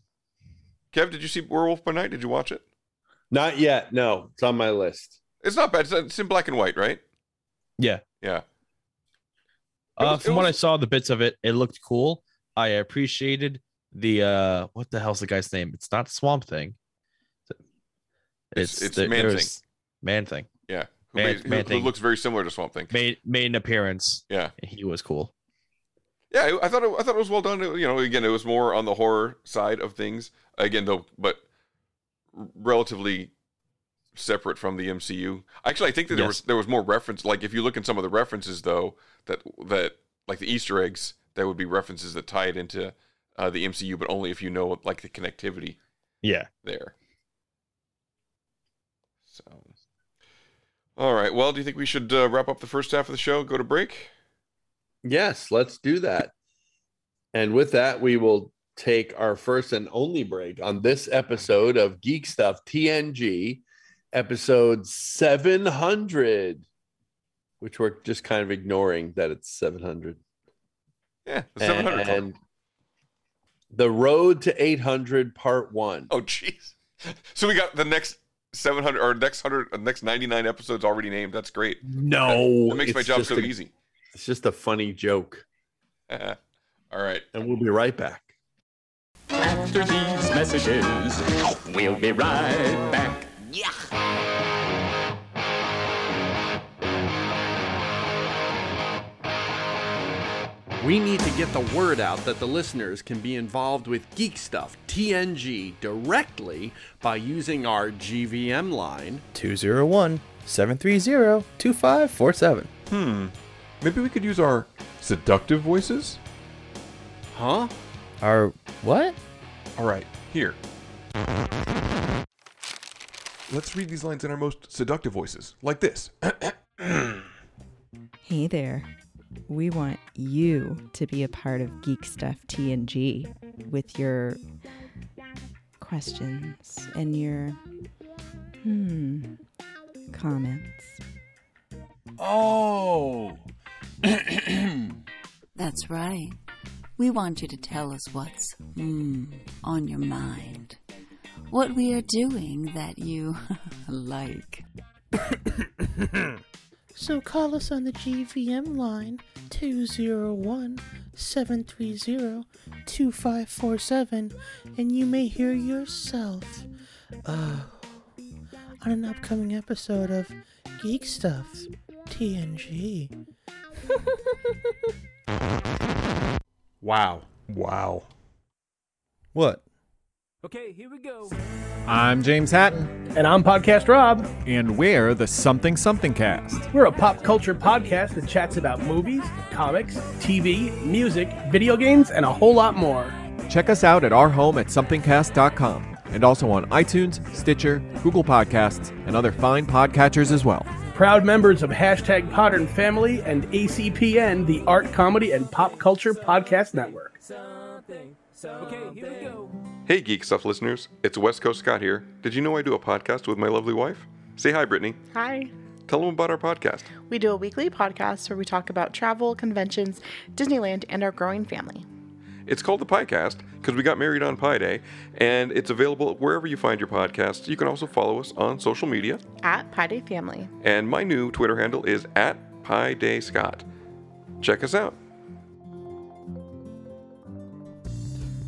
Kev, did you see Werewolf by Night? Did you watch it? Not yet. No, it's on my list. It's not bad. It's, it's in black and white, right? Yeah. Yeah. Uh, was- it from what I saw, the bits of it, it looked cool. I appreciated the uh, what the hell's the guy's name? It's not Swamp Thing. It's- it's there- Man Thing. Man Thing. Yeah. Who, Man- made, who- Man who Thing. looks very similar to Swamp Thing. Made made an appearance. Yeah. he was cool. Yeah, I I thought it, I thought it was well done. You know, again, it was more on the horror side of things. Again, though, but relatively separate from the MCU. Actually, I think that there Yes. was there was more reference. Like if you look in some of the references, though, that that like the Easter eggs, there would be references that tie it into uh, the MCU, but only if you know like the connectivity Yeah. there. So, all right. Well, do you think we should uh, wrap up the first half of the show? Go to break. Yes, let's do that. And with that, we will take our first and only break on this episode of Geek Stuff TNG, episode 700, which we're just kind of ignoring that it's 700. Yeah, the 700 club. And the road to 800, part one. Oh, jeez. So we got the next 700 or next 100, uh, next 99 episodes already named. That's great. No, That makes my job so a- easy. It's just a funny joke. [laughs] All right. And we'll be right back. After these messages, we'll be right back. We need to get the word out that the listeners can be involved with Geek Stuff TNG directly by using our GVM line 201 730 2547. Hmm. Maybe we could use our seductive voices? Huh? Our what? All right, here. Let's read these lines in our most seductive voices, like this. [clears throat] Hey there. We want you to be a part of Geek Stuff TNG with your questions and your hmm comments. Oh. [clears throat] That's right. We want you to tell us what's hmm, on your mind. What we are doing that you [laughs] like. [coughs] So call us on the GVM line 201 730 2547 and you may hear yourself uh, on an upcoming episode of Geek Stuff TNG. [laughs] Wow. Wow. What? Okay, here we go. I'm James Hatton. And I'm Podcast Rob. And we're the Something Something Cast. We're a pop culture podcast that chats about movies, comics, TV, music, video games, and a whole lot more. Check us out at our home at somethingcast.com and also on iTunes, Stitcher, Google Podcasts, and other fine podcatchers as well. Proud members of hashtag Podern Family and ACPN, the Art, Comedy, and Pop Culture Podcast Network. Okay, here we. Hey, Geek Stuff listeners. It's West Coast Scott here. Did you know I do a podcast with my lovely wife? Say hi, Brittany. Hi. tell them about our podcast. We do a weekly podcast where we talk about travel, conventions, Disneyland, and our growing family. It's called the Piecast because we got married on Pi Day, and it's available wherever you find your podcasts. You can also follow us on social media. At Pi Day Family. And my new Twitter handle is at Pi Day Scott. Check us out.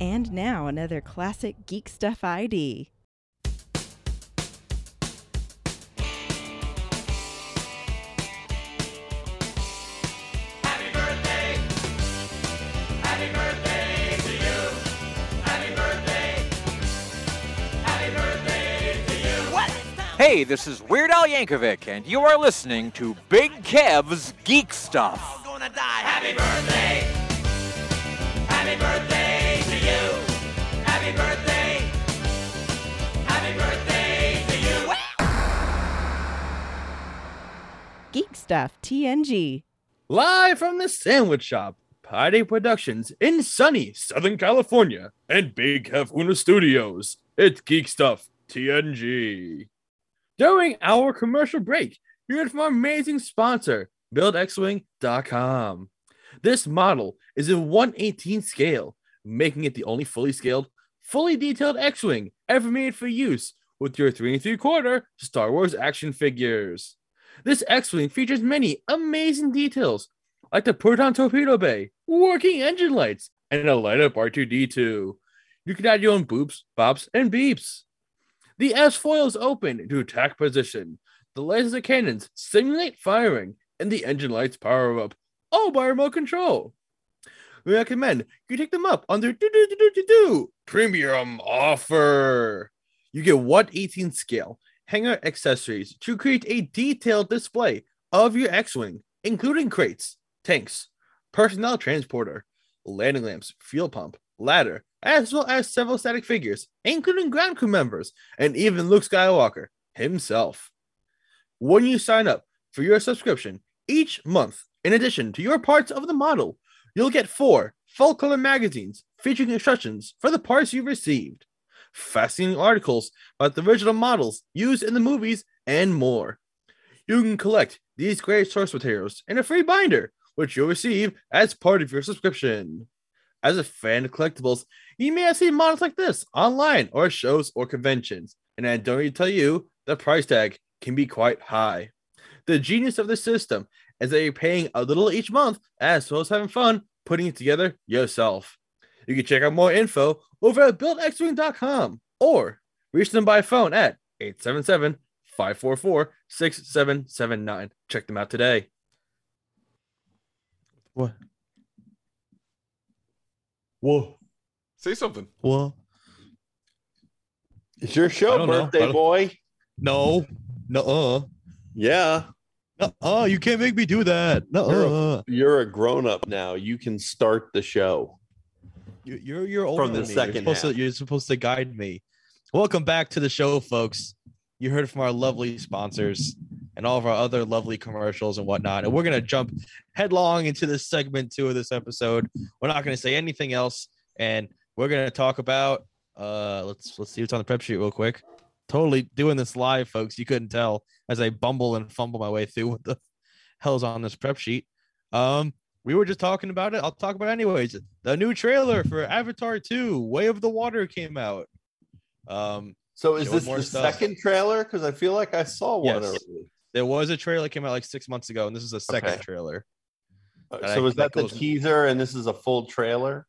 And now another classic Geek Stuff ID. Hey, this is Weird Al Yankovic, and you are listening to Big Kev's Geek Stuff. Happy birthday! Happy birthday to you! Happy birthday! Happy birthday to you! Geek Stuff TNG. Live from the Sandwich Shop, Party Productions in sunny Southern California, and Big Hefuna Studios. It's Geek Stuff TNG. During our commercial break, you heard from our amazing sponsor, BuildXWing.com. This model is in 118 scale, making it the only fully scaled, fully detailed X-Wing ever made for use with your 3 and 3 quarter Star Wars action figures. This X-Wing features many amazing details, like the proton torpedo bay, working engine lights, and a light up R2D2. You can add your own boops, bops, and beeps. The S foil is open to attack position. The laser cannons simulate firing, and the engine lights power up, all by remote control. We recommend you take them up on their do do do do do premium offer. You get 118 scale hanger accessories to create a detailed display of your X-wing, including crates, tanks, personnel transporter, landing lamps, fuel pump, ladder, as well as several static figures, including ground crew members and even Luke Skywalker himself. When you sign up for your subscription each month, in addition to your parts of the model, you'll get four full color magazines featuring instructions for the parts you've received, fascinating articles about the original models used in the movies, and more. You can collect these great source materials in a free binder, which you'll receive as part of your subscription. As a fan of collectibles, you may have seen models like this online or shows or conventions, and I don't need to tell you the price tag can be quite high. The genius of the system is that you're paying a little each month as well as having fun putting it together yourself. You can check out more info over at buildxwing.com or reach them by phone at 877 544 6779. Check them out today. What? Whoa. Say something. Well, It's your show, don't know. Birthday boy. No. No. Uh. Yeah. Oh, you can't make me do that. No. You're a, you're a grown up now. You can start the show. You- You're you're older From the than me. second you're supposed, to, you're supposed to guide me. Welcome back to the show, folks. You heard from our lovely sponsors and all of our other lovely commercials and whatnot. And we're gonna jump headlong into this segment two of this episode. We're not gonna say anything else, and we're gonna talk about uh let's let's see what's on the prep sheet real quick. Totally doing this live, folks. You couldn't tell as I bumble and fumble my way through what the hell's on this prep sheet. Um, we were just talking about it. I'll talk about it anyways. The new trailer for Avatar 2, Way of the Water came out. Um, So is this the stuff. second trailer? Because I feel like I saw one Yes. already. There was a trailer that came out like six months ago, and this is a second Okay. trailer. Uh, So I- is that the goes- teaser and this is a full trailer?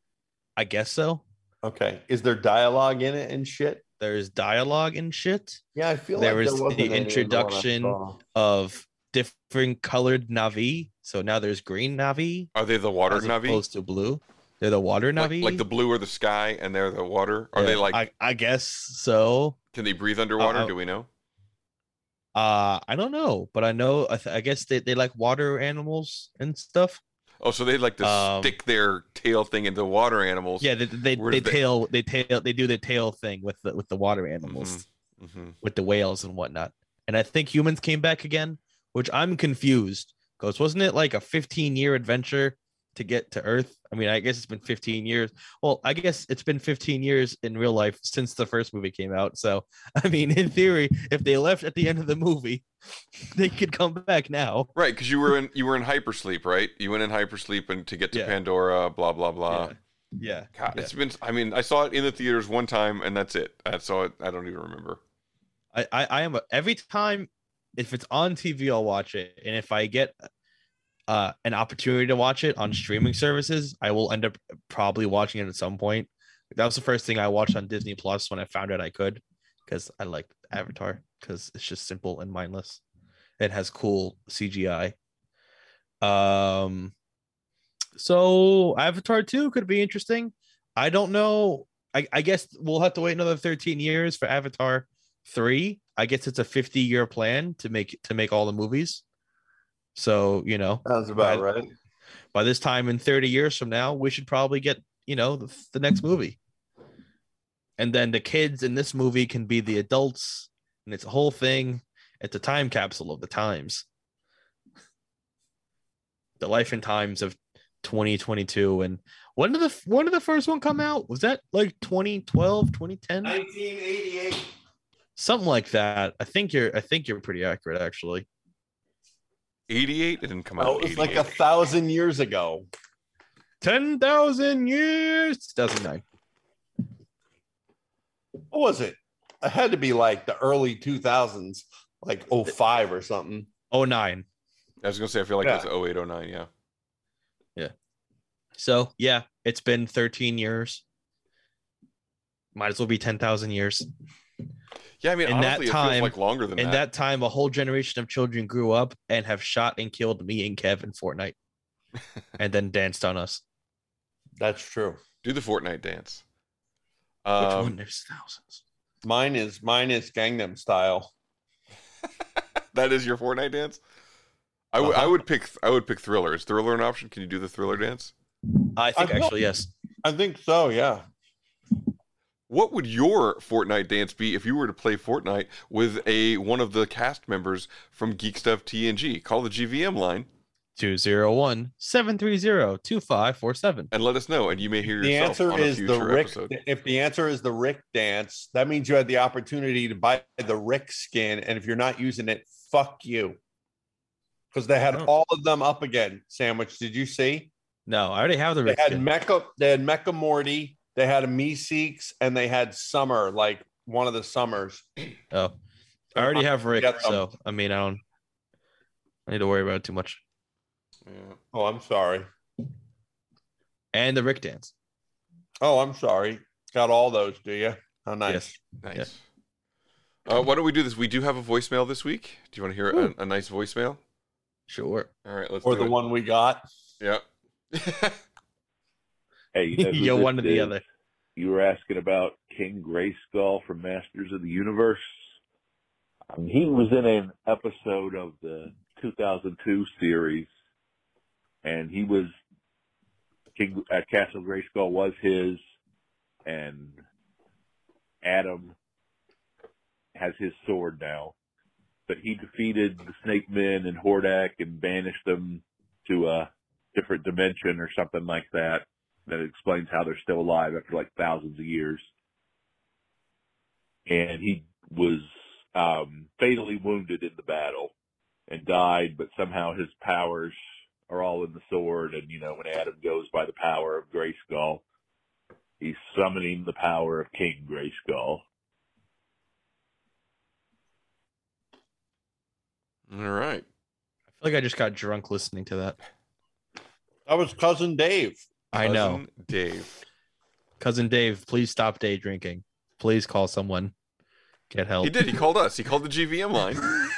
I guess so. Okay. Is there dialogue in it and shit? There's dialogue and shit. Yeah, I feel there like was there wasn't the any in the one I introduction of different colored Na'vi. So now there's green Na'vi. Are they the water as Na'vi? opposed to blue? They're the water Like, Na'vi. like the blue or the sky, and they're the water. Are Yeah, they like? I, I guess so. can they breathe underwater? uh, Do we know? Uh, I don't know, but I know. I, th- I guess they, they like water animals and stuff. Oh, so they like to um, stick their tail thing into water animals. Yeah, they they, they tail they tail they do the tail thing with the with the water animals, Mhm. with the whales and whatnot. And I think humans came back again, which I'm confused because wasn't it like a 15 year adventure to get to Earth? I mean, I guess it's been 15 years. Well, I guess it's been 15 years in real life since the first movie came out. So, [laughs] I mean, in theory, if they left at the end of the movie, [laughs] they could come back now. Right, because you were in you were in hypersleep, right? You went in hypersleep and to get to Yeah. Pandora, blah blah blah. Yeah. God, yeah. it's been. I mean, I saw it in the theaters one time, and that's it. I saw it. I don't even remember. I, I, I am a, every time if it's on TV, I'll watch it, and if I get uh, an opportunity to watch it on streaming services, I will end up probably watching it at some point. That was the first thing I watched on Disney Plus when I found out I could, because I like Avatar because it's just simple and mindless. It has cool CGI. Um, so Avatar two could be interesting. I don't know. I, I guess we'll have to wait another 13 years for Avatar three. I guess it's a 50 year plan to make to make all the movies. So you know, Sounds about by- right. By this time in 30 years from now, we should probably get you know the, the next movie. And then the kids in this movie can be the adults, and it's a whole thing. It's a time capsule of the times. The life and times of 2022 and when did the when did the first one come out was that like 2012 2010 1988 something like that i think you're i think you're pretty accurate actually Eighty-eight. It didn't come out. Oh, it was like a thousand years ago. 10,000 years 2009 What was it? It had to be like the early 2000s, like 05 or something. 09 I was gonna say. I feel like Yeah. it's 0809, Yeah. yeah so yeah it's been 13 years might as well be 10,000 years Yeah. I mean, in honestly, that it time feels like longer than in that. that time a whole generation of children grew up and have shot and killed me and kev in fortnite [laughs] and then danced on us That's true. Do the Fortnite dance. Which Um, one? There's thousands. Mine is mine is Gangnam style. [laughs] that is your Fortnite dance. I would. I would pick. I would pick Thriller. Is Thriller an option? Can you do the Thriller dance? I think I feel- actually yes. I think so, yeah. What would your Fortnite dance be if you were to play Fortnite with a one of the cast members from Geek Stuff TNG? Call the GVM line 201 730 2547. and let us know, and you may hear The yourself answer on a is the Rick. episode. If the answer is the Rick dance, that means you had the opportunity to buy the Rick skin, and if you're not using it, fuck you. Because they had Oh. all of them up again. Sandwich, did you see? No, I already have the rick They Rick had skin. Mecha. They had Mecha Morty. They had a Meeseeks, and they had Summer, like one of the summers. [clears throat] Oh, I already have Rick, so I mean, I don't. I need to worry about it too much. Yeah. Oh, I'm sorry. And the Rick dance. Oh, I'm sorry. Got all those, do you? How nice. Yes. Nice. Yeah. Uh, why don't we do this? We do have a voicemail this week. Do you want to hear a, a nice voicemail? Sure. All right, let's Or do the it. one we got. Yeah. [laughs] Hey, you [laughs] know you're one or the is? other. You were asking about King Grayskull from Masters of the Universe. Um, he was in an episode of the 2002 series, and he was King uh, Castle Grayskull was his, and Adam has his sword now. But he defeated the Snake Men and Hordak and banished them to a different dimension or something like that. That explains how they're still alive after like thousands of years. And he was um, fatally wounded in the battle and died, but somehow his powers are all in the sword. And you know, when Adam goes by the power of Grayskull, he's summoning the power of King Grayskull. All right. I feel like I just got drunk listening to that. That was cousin Dave. I know. Dave. Cousin Dave, please stop day drinking. Please call someone. Get help. He did. He called us. He called the GVM line. [laughs]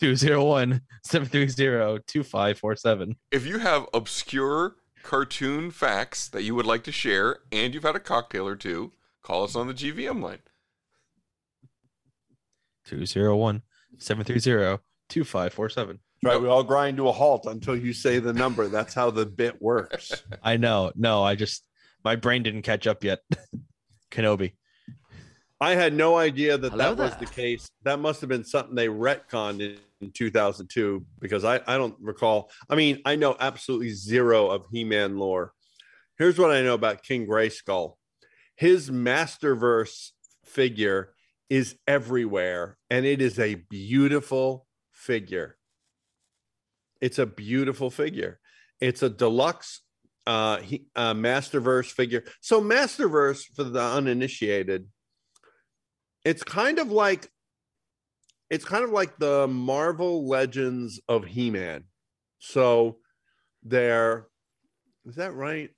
201 730 2547. If you have obscure cartoon facts that you would like to share and you've had a cocktail or two, call us on the GVM line. 201 730 2547. Right, we all grind to a halt until you say the number. That's how the bit works. [laughs] I know. No, I just, my brain didn't catch up yet. [laughs] Kenobi. I had no idea that Hello that was the case. That must have been something they retconned in, in 2002 because I, I don't recall. I mean, I know absolutely zero of He Man lore. Here's what I know about King Grayskull his Masterverse figure is everywhere, and it is a beautiful figure. It's a beautiful figure. It's a deluxe uh, he, uh Masterverse figure. So Masterverse for the uninitiated, it's kind of like it's kind of like the Marvel Legends of He-Man. So they're that right?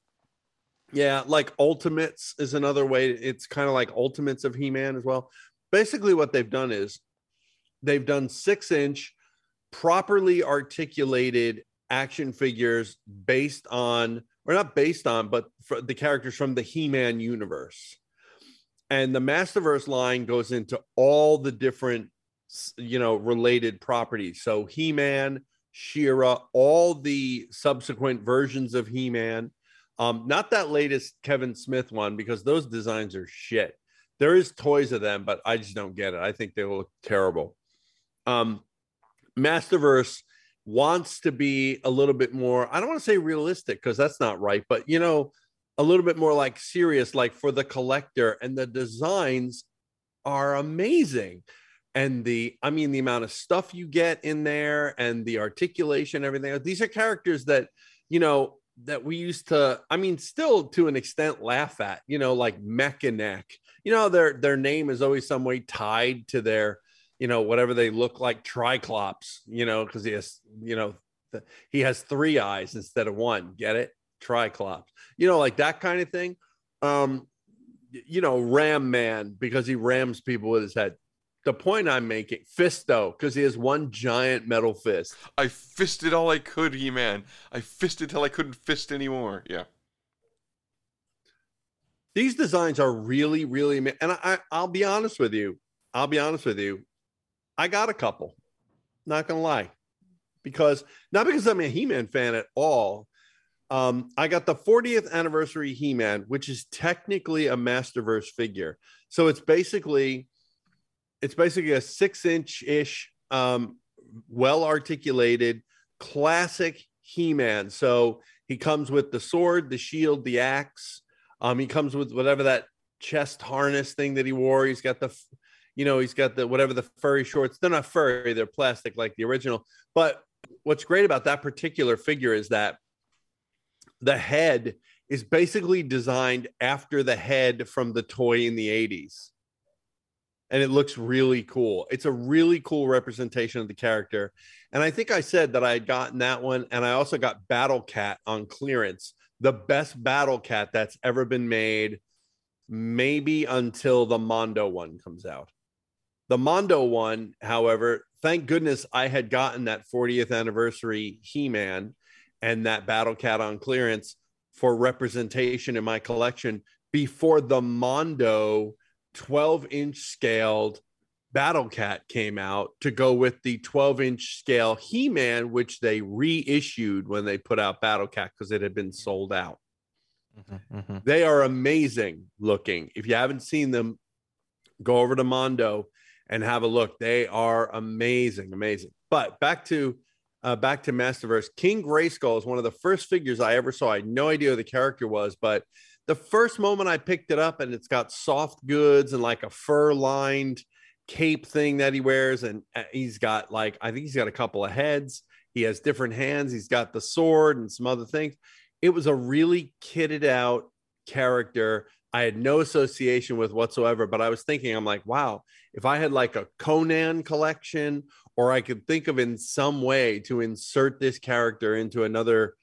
Yeah, like Ultimates is another way. It's kind of like Ultimates of He-Man as well. Basically, what they've done is they've done six inch, properly articulated action figures based on, or not based on, but the characters from the He-Man universe. And the Masterverse line goes into all the different, you know, related properties. So He-Man, She-Ra, all the subsequent versions of He-Man. Um, not that latest Kevin Smith one because those designs are shit. There is toys of them, but I just don't get it. I think they look terrible. Um, Masterverse wants to be a little bit more, I don't want to say realistic because that's not right, but you know, a little bit more like serious, like for the collector. And the designs are amazing. And the, I mean, the amount of stuff you get in there and the articulation, everything. These are characters that, you know, that we used to, I mean, still to an extent laugh at, you know, like Mekaneck. You know, their their name is always some way tied to their, you know, whatever they look like, Triclops, you know, because he has, you know, th- he has three eyes instead of one. Get it? Triclops. You know, like that kind of thing. Um, you know, Ram Man because he rams people with his head. The point I'm making, Fisto, because he has one giant metal fist. I fisted all I could, He Man. I fisted till I couldn't fist anymore. Yeah. these designs are really really and I, I i'll be honest with you i'll be honest with you i got a couple not gonna lie. Because not because i'm a he-man fan at all. Um i got the 40th anniversary he-man which is technically a masterverse figure. So it's basically it's basically a six inch ish um well articulated classic he-man. So he comes with the sword the shield the axe. Um, he comes with whatever that chest harness thing that he wore. He's got the, you know, he's got the whatever the furry shorts. They're not furry; they're plastic like the original. But what's great about that particular figure is that the head is basically designed after the head from the toy in the '80s, and it looks really cool. It's a really cool representation of the character. And I think I said that I had gotten that one, and I also got Battle Cat on clearance the best battle cat that's ever been made, maybe until the Mondo one comes out. The Mondo one, however, thank goodness I had gotten that 40th anniversary He Man and that battle cat on clearance for representation in my collection before the Mondo 12 inch scaled Battle Cat came out to go with the 12 inch scale He Man, which they reissued when they put out Battle Cat because it had been mm-hmm. sold out. Mm-hmm, mm-hmm. They are amazing looking. If you haven't seen them, go over to Mondo and have a look. They are amazing, amazing. But back to uh, back to Masterverse. King Grayskull is one of the first figures I ever saw. I had no idea who the character was, but the first moment I picked it up and it's got soft goods and like a fur lined cape thing that he wears, and uh, he's got like I think he's got a couple of heads. He has different hands. He's got the sword and some other things. It was a really kitted out character I had no association with whatsoever, but I was thinking, I'm like, wow, if I had like a Conan collection, or I could think of in some way to insert this character into another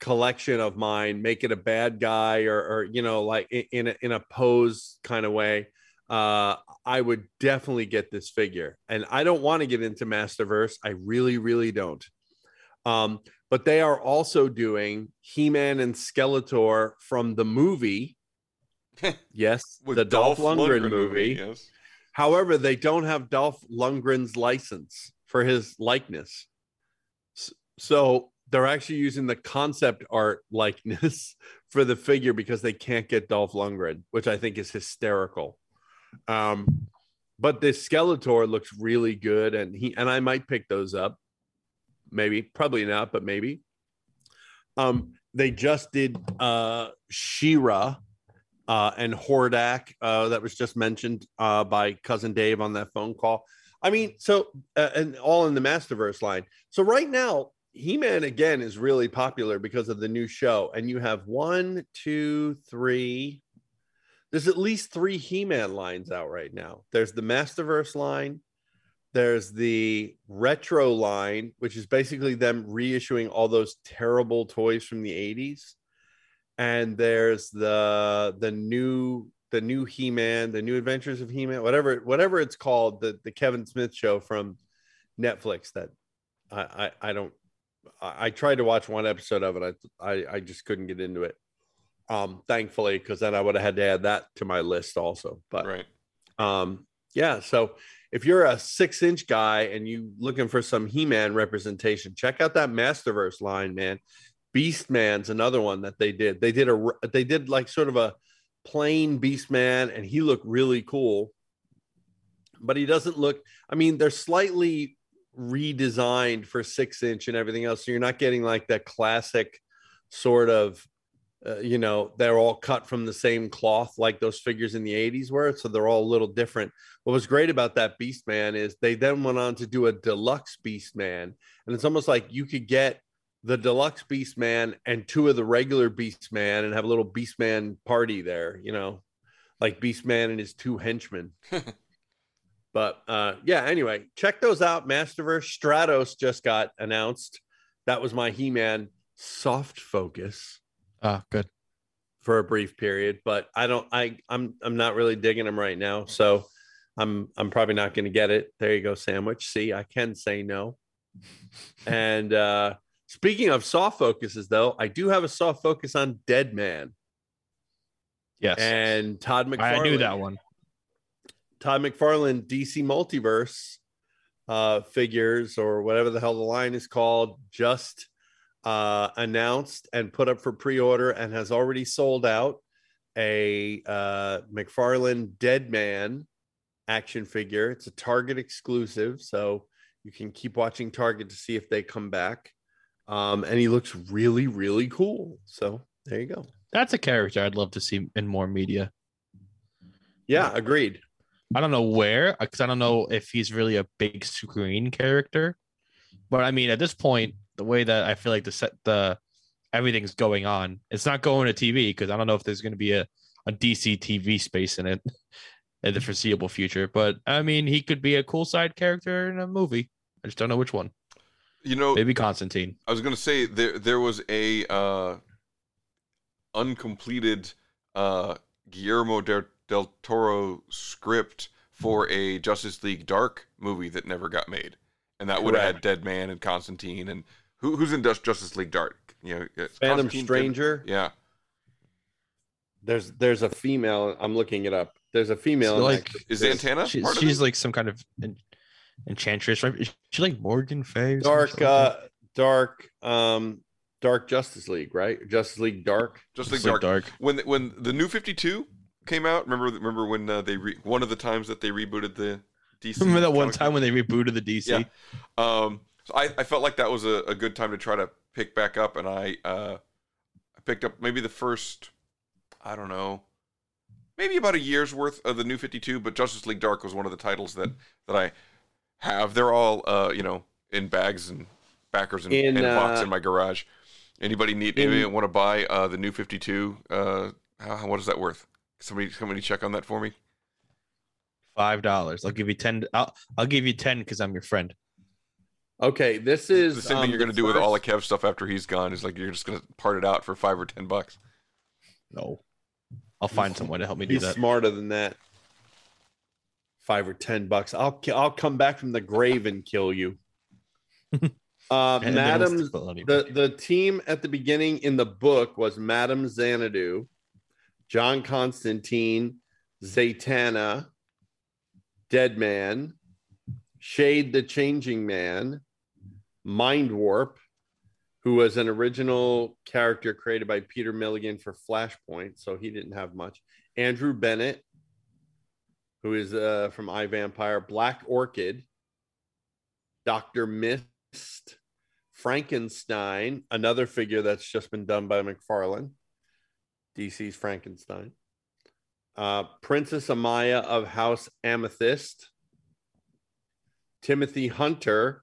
collection of mine, make it a bad guy, or, or you know, like in a, in a pose kind of way, uh, I would definitely get this figure. And I don't want to get into Masterverse. I really, really don't. Um, but they are also doing He-Man and Skeletor from the movie. [laughs] yes, [laughs] the Dolph, Dolph Lundgren, Lundgren movie. movie, yes. However, they don't have Dolph Lundgren's license for his likeness. So they're actually using the concept art likeness [laughs] for the figure because they can't get Dolph Lundgren, which I think is hysterical. Um, but this Skeletor looks really good, and he and I might pick those up. Maybe, probably not, but maybe. Um, they just did uh She-Ra uh and Hordak, uh, that was just mentioned uh by cousin Dave on that phone call. I mean, so uh, and all in the Masterverse line. So right now, He-Man again is really popular because of the new show, and you have one, two, three. There's at least three He-Man lines out right now. There's the Masterverse line, there's the retro line, which is basically them reissuing all those terrible toys from the 80s. And there's the the new the new He-Man, the new Adventures of He-Man, whatever whatever it's called, the the Kevin Smith show from Netflix that I I, I don't I, I tried to watch one episode of it. I I, I just couldn't get into it. Um, thankfully, because then I would have had to add that to my list also. But right. um, yeah, so if you're a six inch guy and you looking for some He-Man representation, check out that Masterverse line, man. Beastman's another one that they did. They did a they did like sort of a plain Beastman, and he looked really cool. But he doesn't look. I mean, they're slightly redesigned for six inch and everything else, so you're not getting like that classic sort of uh, you know they're all cut from the same cloth like those figures in the 80s were so they're all a little different what was great about that beast man is they then went on to do a deluxe beast man and it's almost like you could get the deluxe beast man and two of the regular beast man and have a little beast man party there you know like beast man and his two henchmen [laughs] but uh yeah anyway check those out masterverse stratos just got announced that was my he-man soft focus Ah, good. for a brief period, but I don't I I'm I'm not really digging them right now. So I'm I'm probably not going to get it. There you go, sandwich. See, I can say no. [laughs] and uh speaking of soft focuses though, I do have a soft focus on Deadman. Yes. And Todd McFarlane. I knew that one. Todd McFarlane DC Multiverse uh figures or whatever the hell the line is called just uh announced and put up for pre-order and has already sold out a uh McFarlane Deadman action figure. It's a Target exclusive, so you can keep watching Target to see if they come back. Um and he looks really really cool. So there you go. That's a character I'd love to see in more media. Yeah, agreed. I don't know where because I don't know if he's really a big screen character. But I mean, at this point, the way that I feel like the set the everything's going on, it's not going to TV because I don't know if there's going to be a, a DC TV space in it [laughs] in the foreseeable future. But I mean, he could be a cool side character in a movie. I just don't know which one. You know, Maybe Constantine. I was going to say there there was a uh, uncompleted uh, Guillermo del, del Toro script for a Justice League Dark movie that never got made, and that would have had Deadman and Constantine and who, who's in Justice League Dark? You know, Phantom Constantine, Dead- Stranger. Yeah, There's there's a female. I'm looking it up. There's a female. in like is there's- Zatanna She's, she's like some kind of en- enchantress, right? Is she like Morgan Fay? dark shit like uh dark um dark justice league right justice league dark Just like Dark. Dark. When when the new Fifty Two came out, remember remember when uh, they re- one of the times that they rebooted the DC. Remember that one time when they rebooted the DC? Yeah. Um, so I, I felt like that was a, a good time to try to pick back up, and I uh, I picked up maybe the first, I don't know, maybe about a year's worth of the New Fifty Two. But Justice League Dark was one of the titles that that I have. They're all uh, you know in bags and backers and, In, and box uh, in my garage. Anybody need in- anybody want to buy uh, the New Fifty Two? Uh, how, what is that worth? Somebody, somebody check on that for me. Five dollars. I'll give you ten. I'll I'll give you ten because I'm your friend. Okay, this is the same um, thing you're gonna do with all the Kev stuff after he's gone. Is like you're just gonna part it out for five or ten bucks. No, I'll find someone to help me do He's that. smarter than that. Five or ten bucks. I'll I'll come back from the grave and kill you. Uh, [laughs] And then we'll Madam, still on you. the the team at the beginning in the book was Madam Xanadu, John Constantine, Zatanna, Deadman, Shade the Changing Man, Mind Warp, who was an original character created by Peter Milligan for Flashpoint, so he didn't have much. Andrew Bennett, who is uh, from I, Vampire, Black Orchid, Dr. Mist, Frankenstein, another figure that's just been done by McFarlane, DC's Frankenstein, uh, Princess Amaya of House Amethyst, Timothy Hunter,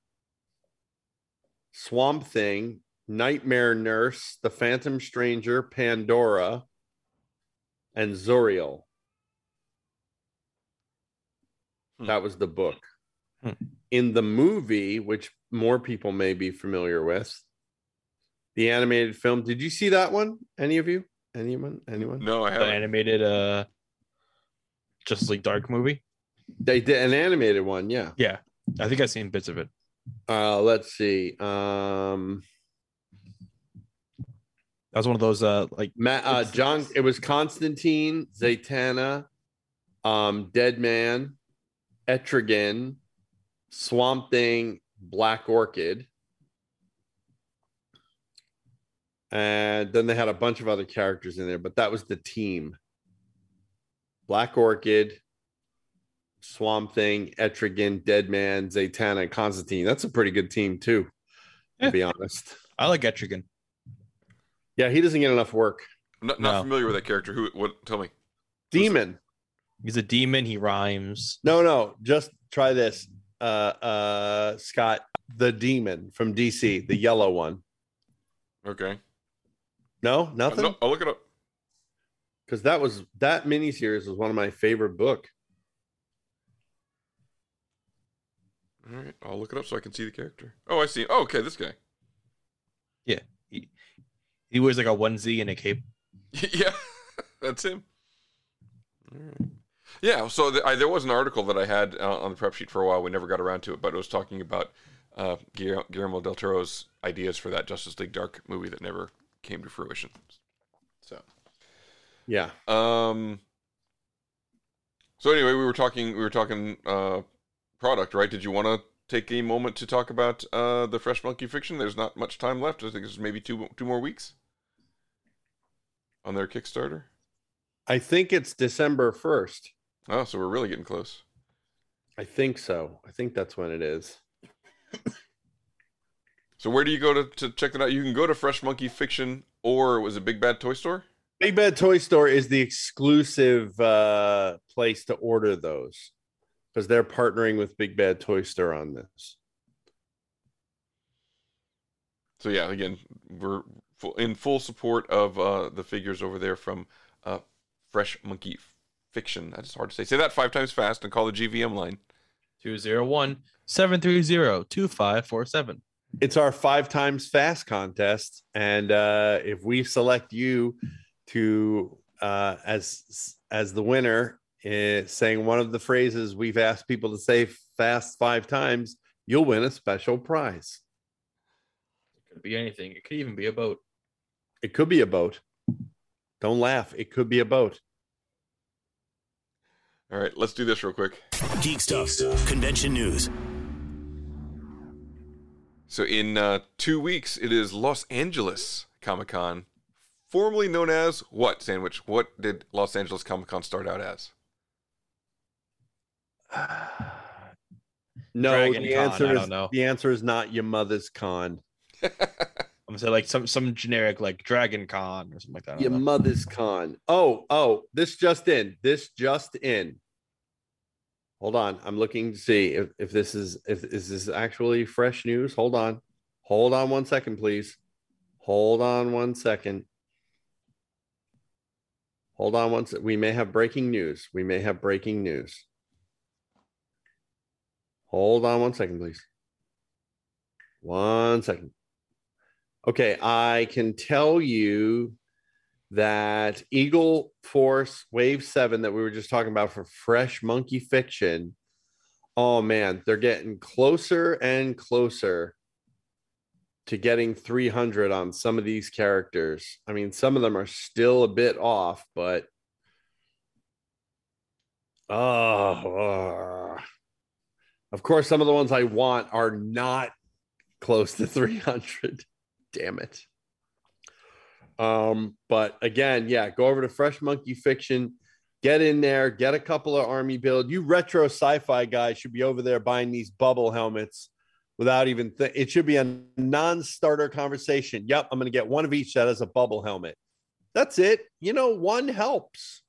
Swamp Thing, Nightmare Nurse, The Phantom Stranger, Pandora, and Zauriel. That was the book. Hmm. In the movie, which more people may be familiar with, the animated film. Did you see that one? Any of you? Anyone? Anyone? No, I haven't. animated uh, Justice League Dark movie. They did an animated one, yeah. Yeah, I think I've seen bits of it. Uh, let's see. Um, That was one of those uh like Matt, uh, John. It was Constantine, Zatanna, um, Deadman, Etrigan, Swamp Thing, Black Orchid, and then they had a bunch of other characters in there, but that was the team. Black Orchid, Swamp Thing, Etrigan, Deadman, Zatanna, and Constantine. That's a pretty good team too, to be honest. I like Etrigan. Yeah, he doesn't get enough work. I'm not, not No. familiar with that character. Who? What? Tell me. Demon. He's a demon. He rhymes. No, no, just try this. Uh uh Scott, the demon from DC, the yellow one. Okay. No, nothing? No, I'll look it up. Because that was that miniseries was one of my favorite book. All right, I'll look it up so I can see the character. Oh, I see. Oh, okay, this guy. Yeah, he, he wears like a onesie and a cape. [laughs] yeah, [laughs] that's him. Alright. Yeah, so th- I, there was an article that I had uh, on the prep sheet for a while. We never got around to it, but it was talking about uh, Guillermo, del Toro's ideas for that Justice League Dark movie that never came to fruition. So, Yeah. um, so anyway, we were talking. We were talking uh, product, right? Did you want to take a moment to talk about uh, the Fresh Monkey Fiction? There's not much time left. I think there's maybe two two more weeks on their Kickstarter. I think it's December 1st. Oh, so we're really getting close. I think so. I think that's when it is. So where do you go to, to check it out? You can go to Fresh Monkey Fiction or was it Big Bad Toy Store? Big Bad Toy Store is the exclusive uh place to order those because they're partnering with Big Bad Toy Store on this. So yeah, again, we're in full support of uh, the figures over there from uh, Fresh Monkey Fiction. That's hard to say. Say that five times fast and call the GVM line. 201 730 2547. It's our five times fast contest, and uh, if we select you to uh, as as the winner, uh, saying one of the phrases we've asked people to say fast five times, you'll win a special prize. It could be anything. It could even be a boat. It could be a boat. Don't laugh. It could be a boat. All right, let's do this real quick. Geek stuff. Convention news. So in uh, two weeks, it is Los Angeles Comic Con, formerly known as what? Sandwich. What did Los Angeles Comic Con start out as? [sighs] No, Dragon the Con, answer I is don't know. the answer is not your mother's con. [laughs] I'm gonna say like some some generic like Dragon Con or something like that. Your know. mother's con. Oh, oh, this just in. This just in. Hold on. I'm looking to see if, if this is if is this actually fresh news. Hold on. Hold on one second, please. Hold on one second. Hold on one sec. We may have breaking news. We may have breaking news. Hold on one second, please. One second. Okay, I can tell you that Eagle Force Wave 7 that we were just talking about for Fresh Monkey Fiction. Oh man, they're getting closer and closer to getting 300 on some of these characters. I mean, some of them are still a bit off, but oh, of course, some of the ones I want are not close to 300. Damn it. Um, but again, yeah, go over to Fresh Monkey Fiction, get in there, get a couple of army build. You retro sci-fi guys should be over there buying these bubble helmets without even th- it should be a non-starter conversation. Yep, I'm gonna get one of each that has a bubble helmet. That's it. You know, one helps.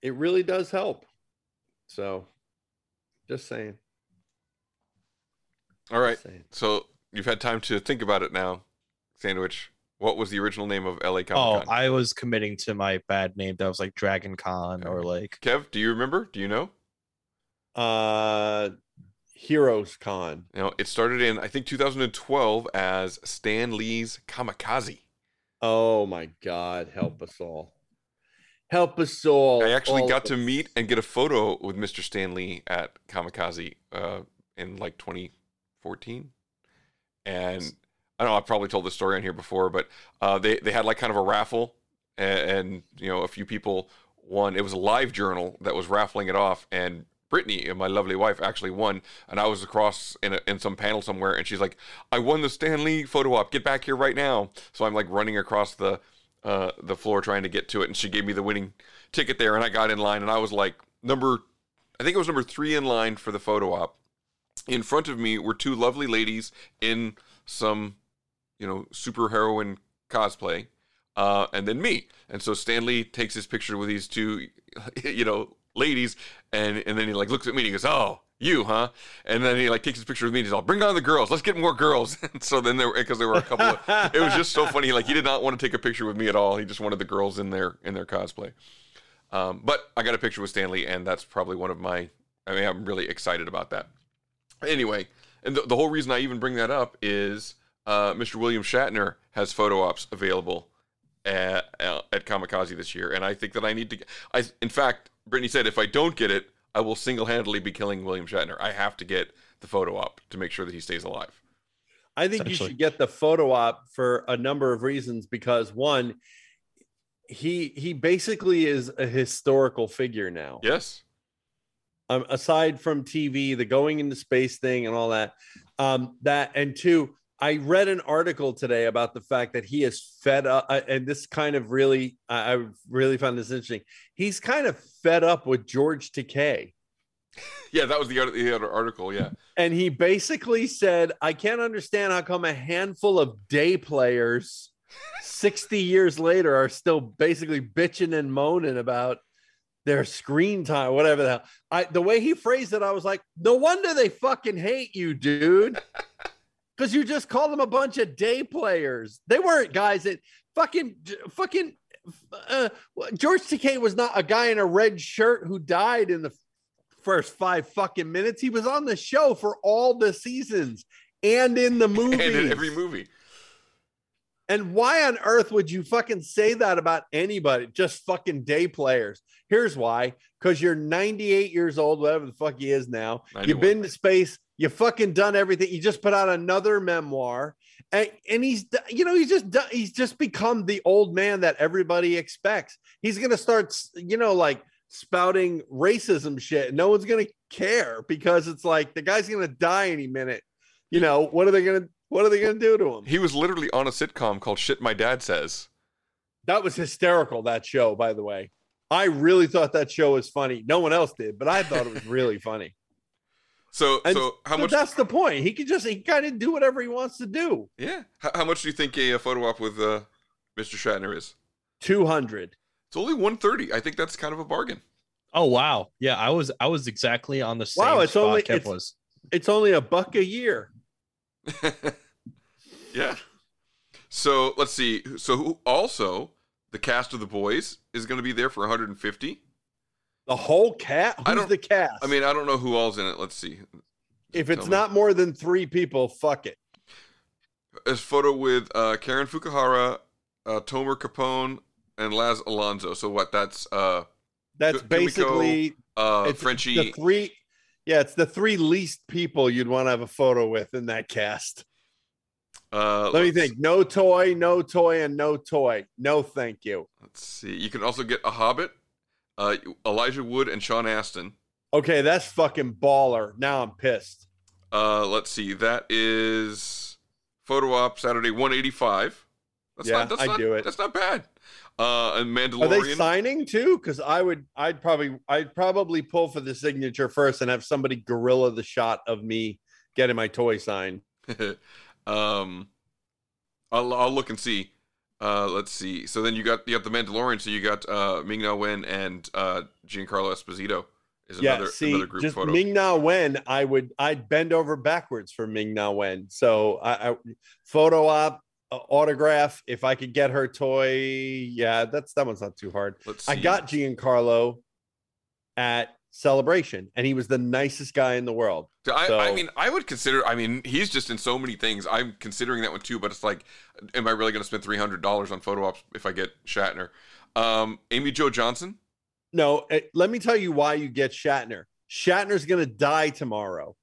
It really does help. So just saying. All right. So you've had time to think about it now, Sandwich. What was the original name of LA Comic Oh, I was committing to my bad name that was like Dragon Con or like Kev, do you remember? Do you know? Uh Heroes Con. You know, it started in I think 2012 as Stan Lee's Comikaze. Oh my God, help us all. Help us all. I actually all got to us. meet and get a photo with Mr. Stan Lee at Comikaze uh, in like 2014. And I don't know, I've probably told this story on here before, but uh, they, they had like kind of a raffle and, and, you know, a few people won. It was a live journal that was raffling it off. And Brittany, my lovely wife, actually won. And I was across in, a, in some panel somewhere and she's like, I won the Stan Lee photo op. Get back here right now. So I'm like running across the, uh, the floor trying to get to it, and she gave me the winning ticket there, and I got in line, and I was like number, I think it was number three in line for the photo op. In front of me were two lovely ladies in some, you know, superheroine cosplay, uh, and then me. And so Stan Lee takes his picture with these two, [laughs] you know, ladies, and and then he like looks at me and he goes, "Oh, you, huh?" And then he like takes his picture with me and he's all, "Bring on the girls, let's get more girls." [laughs] And so then there, because there were a couple of, it was just so [laughs] funny. Like he did not want to take a picture with me at all. He just wanted the girls in their in their cosplay. Um, but I got a picture with Stan Lee, and that's probably one of my. I mean, I'm really excited about that. Anyway, and the, the whole reason I even bring that up is uh, Mr. William Shatner has photo ops available at, uh, at Comikaze this year, and I think that I need to. I, in fact, Brittany said if I don't get it, I will single-handedly be killing William Shatner. I have to get the photo op to make sure that he stays alive. I think you should get the photo op for a number of reasons because one, he he basically is a historical figure now. Yes. Um, aside from TV, the going into space thing and all that, um, that and two, I read an article today about the fact that he is fed up, uh, and this kind of really, I I really found this interesting. He's kind of fed up with George Takei. [laughs] Yeah, that was the other, the other article. Yeah. And he basically said, I can't understand how come a handful of day players 60 years later are still basically bitching and moaning about their screen time, whatever the hell. I the way he phrased it, I was like, no wonder they fucking hate you, dude. [laughs] Because you just called them a bunch of day players. They weren't guys that fucking fucking uh, George Takei was not a guy in a red shirt who died in the first five fucking minutes. He was on the show for all the seasons and in the movie. [laughs] And in every movie. And why on earth would you fucking say that about anybody? Just fucking day players. Here's why. Because you're 98 years old, whatever the fuck he is now. You've been to space. You fucking done everything. You just put out another memoir. And, and he's, you know, he's just, done, he's just become the old man that everybody expects. He's going to start, you know, like spouting racism shit. No one's going to care because it's like the guy's going to die any minute. You know, what are they going to, what are they going to do to him? He was literally on a sitcom called Shit My Dad Says. That was hysterical, that show, by the way. I really thought that show was funny. No one else did, but I thought it was really [laughs] funny. So, And so how but much? that's the point. He can just he kind of do whatever he wants to do. Yeah. How, how much do you think a, uh photo op with uh, Mr. Shatner is? 200. It's only 130. I think that's kind of a bargain. Oh wow. Yeah, I was I was exactly on the same Wow, it's spot only Kev it's, was. it's only a buck a year. [laughs] Yeah. So let's see. So who- also the cast of the boys is going to be there for 150. The whole cat? I don't- the cast? I mean, I don't know who all's in it. Let's see. if tell it's me. not more than three people, fuck it. A photo with uh, Karen Fukuhara, uh, Tomer Capone, and Laz Alonso. So what? That's uh, That's basically uh, it's Frenchie. The three, yeah, it's the three least people you'd want to have a photo with in that cast. Uh, Let me think. No toy, no toy, and no toy. No, thank you. Let's see. You can also get a Hobbit, uh, Elijah Wood, and Sean Astin. Okay, that's fucking baller. Now I'm pissed. Uh, let's see. That is photo op Saturday 185. That's Yeah, not, that's I'd not, do it. That's not bad. Uh, and Mandalorian. Are they signing too? Because I would, I'd probably, I'd probably pull for the signature first and have somebody gorilla the shot of me getting my toy signed. [laughs] um, I'll I'll look and see. Uh, let's see. So then you got you got the Mandalorian. So you got uh, Ming Na Wen and uh, Giancarlo Esposito is yeah, another see, another group just photo. Ming Na Wen, I would, I'd bend over backwards for Ming Na Wen. So I, I photo op, uh, autograph. If I could get her toy, yeah, that's that one's not too hard. Let's I see. got Giancarlo at Celebration, and he was the nicest guy in the world. I, So- I mean, I would consider. I mean, he's just in so many things. I'm considering that one too. But it's like, am I really going to spend three hundred dollars on photo ops if I get Shatner? Um, Amy Jo Johnson. No, eh, let me tell you why you get Shatner. Shatner's gonna die tomorrow,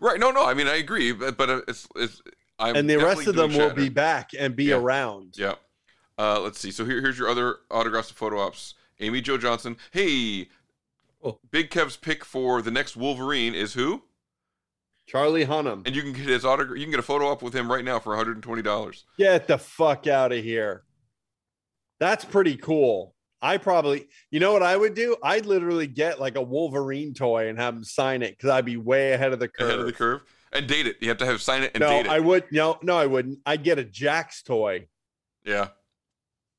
Right? No, no. I mean, I agree. But, but uh, it's it's. I'm and the rest of them doing will be back and be Yeah. around. Yeah. Uh, let's see. So here, here's your other autographs and photo ops. Amy Jo Johnson. Hey, Oh. Big Kev's pick for the next Wolverine is who? Charlie Hunnam. And you can get his autograph. You can get a photo op with him right now for 120 dollars. Get the fuck out of here. That's pretty cool. I probably, you know what I would do? I'd literally get like a Wolverine toy and have him sign it because I'd be way ahead of the curve. Ahead of the curve. And date it. You have to have sign it and no, date it. I would no, no, I wouldn't. I'd get a Jax toy. yeah.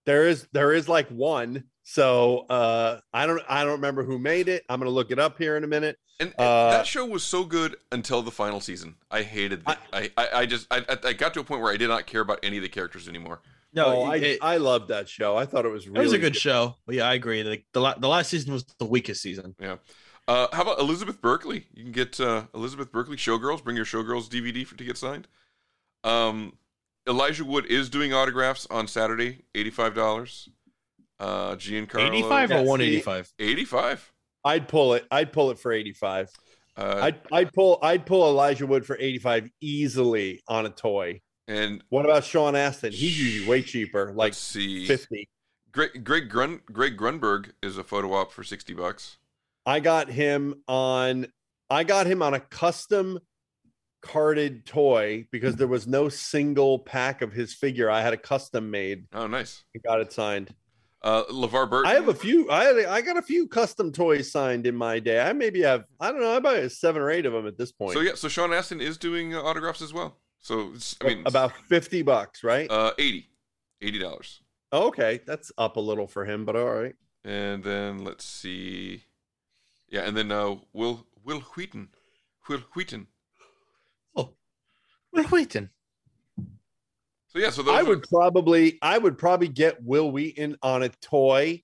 There is there is like one. So uh I don't I don't remember who made it. I'm gonna look it up here in a minute. And, and Uh, that show was so good until the final season. I hated. that. I, I I just I I got to a point where I did not care about any of the characters anymore. No, oh, I, it- I loved that show. I thought it was really It really was a good show. But yeah, I agree. Like the la- the last season was the weakest season. Yeah. Uh, how about Elizabeth Berkley? You can get uh, Elizabeth Berkley Showgirls. Bring your Showgirls DVD for, to get signed. Um, Elijah Wood is doing autographs on Saturday. Eighty-five dollars. Uh, Giancarlo. 85 or Yeah, 185? Eighty-five. I'd pull it. I'd pull it for 85. Uh, I'd I'd pull I'd pull Elijah Wood for 85 easily on a toy. and What about Sean Astin? He's usually way cheaper, like let's see. 50. Greg Greg Grun Greg Grunberg is a photo op for sixty bucks. I got him on I got him on a custom carded toy because there was no single pack of his figure. I had a custom made Oh, nice. and got it signed. Uh, LeVar Burton. I have a few I I got a few custom toys signed in my day. I maybe have I don't know, I about seven or eight of them at this point. So yeah, so Sean Astin is doing uh, autographs as well. So it's, I mean, about 50 bucks, right? uh, eighty. Eighty dollars. okay, that's up a little for him, but all right. And then let's see. Yeah, and then uh, Will Wil Wheaton. Wil Wheaton. Well, waiting. So yeah, so I are- would probably I would probably get Wil Wheaton on a toy.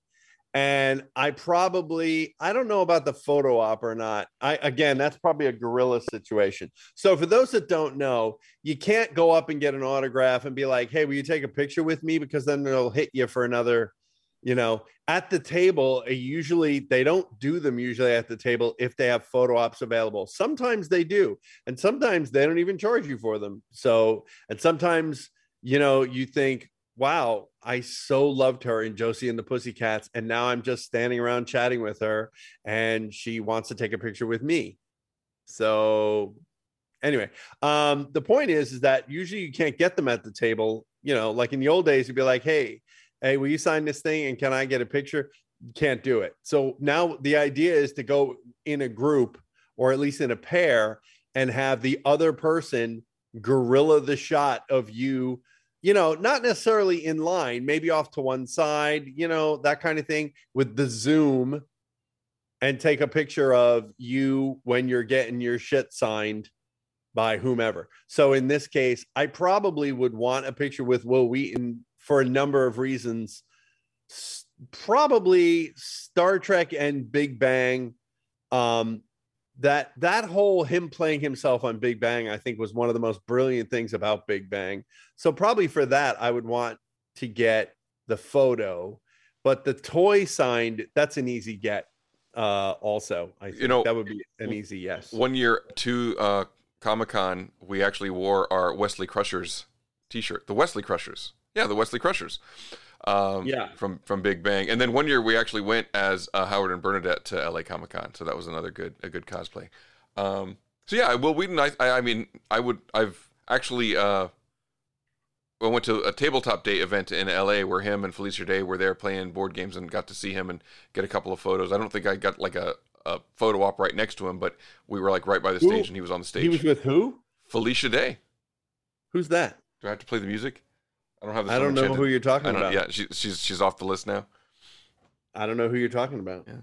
And I probably I don't know about the photo op or not. I again that's probably a gorilla situation. So for those that don't know, you can't go up and get an autograph and be like, hey, will you take a picture with me? Because then they'll hit you for another, you know, at the table. uh, Usually they don't do them usually at the table if they have photo ops available. Sometimes they do, and sometimes they don't even charge you for them. So and sometimes you know, you think, wow, I so loved her in Josie and the Pussycats. And now I'm just standing around chatting with her and she wants to take a picture with me. So anyway, um, the point is, is that usually you can't get them at the table. You know, like in the old days, you'd be like, hey, hey, will you sign this thing? And can I get a picture? Can't do it. So now the idea is to go in a group or at least in a pair and have the other person gorilla the shot of you you know, not necessarily in line, maybe off to one side, you know, that kind of thing with the Zoom and take a picture of you when you're getting your shit signed by whomever. So in this case, I probably would want a picture with Wil Wheaton for a number of reasons. s- probably Star Trek and Big Bang. Um, that that whole him playing himself on Big Bang, I think, was one of the most brilliant things about Big Bang. So probably for that, I would want to get the photo, but the toy signed, that's an easy get. Uh, also, I think You know, that would be an easy yes. One year to uh, Comic Con, we actually wore our Wesley Crushers T-shirt. The Wesley Crushers, yeah, the Wesley Crushers. Um, Yeah. from from Big Bang, and then one year we actually went as uh, Howard and Bernadette to LA Comic Con, so that was another good a good cosplay. Um, so yeah, Wil Wheaton, I, I I mean, I would I've actually uh, I went to a tabletop day event in LA where him and Felicia Day were there playing board games and got to see him and get a couple of photos. I don't think I got like a, a photo op right next to him, but we were like right by the Who- stage and he was on the stage. He was with who? Felicia Day. Who's that? Do I have to play the music? I don't have. The I don't know who you're talking about. Yeah, she, she's she's off the list now. I don't know who you're talking about. Yeah.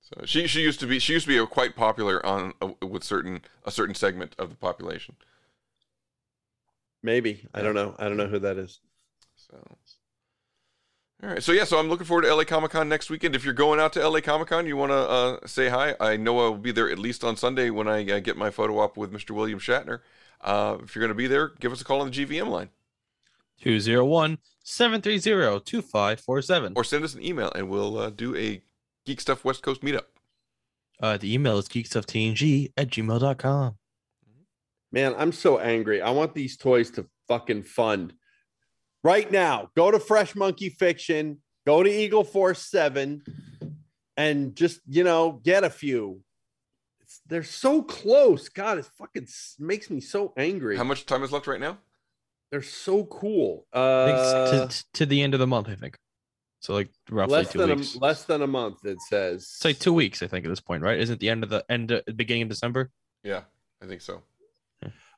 So she she used to be she used to be quite popular on uh, with certain a certain segment of the population. Maybe I don't know. I don't know who that is. So, all right. So yeah, so I'm looking forward to LA Comic Con next weekend. If you're going out to LA Comic Con, you want to uh, say hi. I know I will be there at least on Sunday when I uh, get my photo op with Mr. William Shatner. Uh, if you're going to be there, give us a call on the GVM line 201 730 2547. or send us an email and we'll uh, do a Geek Stuff West Coast meetup. Uh, the email is geekstufftng at gmail.com. Man, I'm so angry. I want these toys to fucking fund. Right now, go to Fresh Monkey Fiction, go to Eagle Force 7, and just, you know, get a few. It's, they're so close. God, it fucking makes me so angry. How much time is left right now? They're so cool. Uh, to, to the end of the month, I think. So like roughly less two than weeks. a, less than a month, it says. It's like two weeks, I think, at this point, right? Isn't it the end of the end of, beginning of December? Yeah, I think so.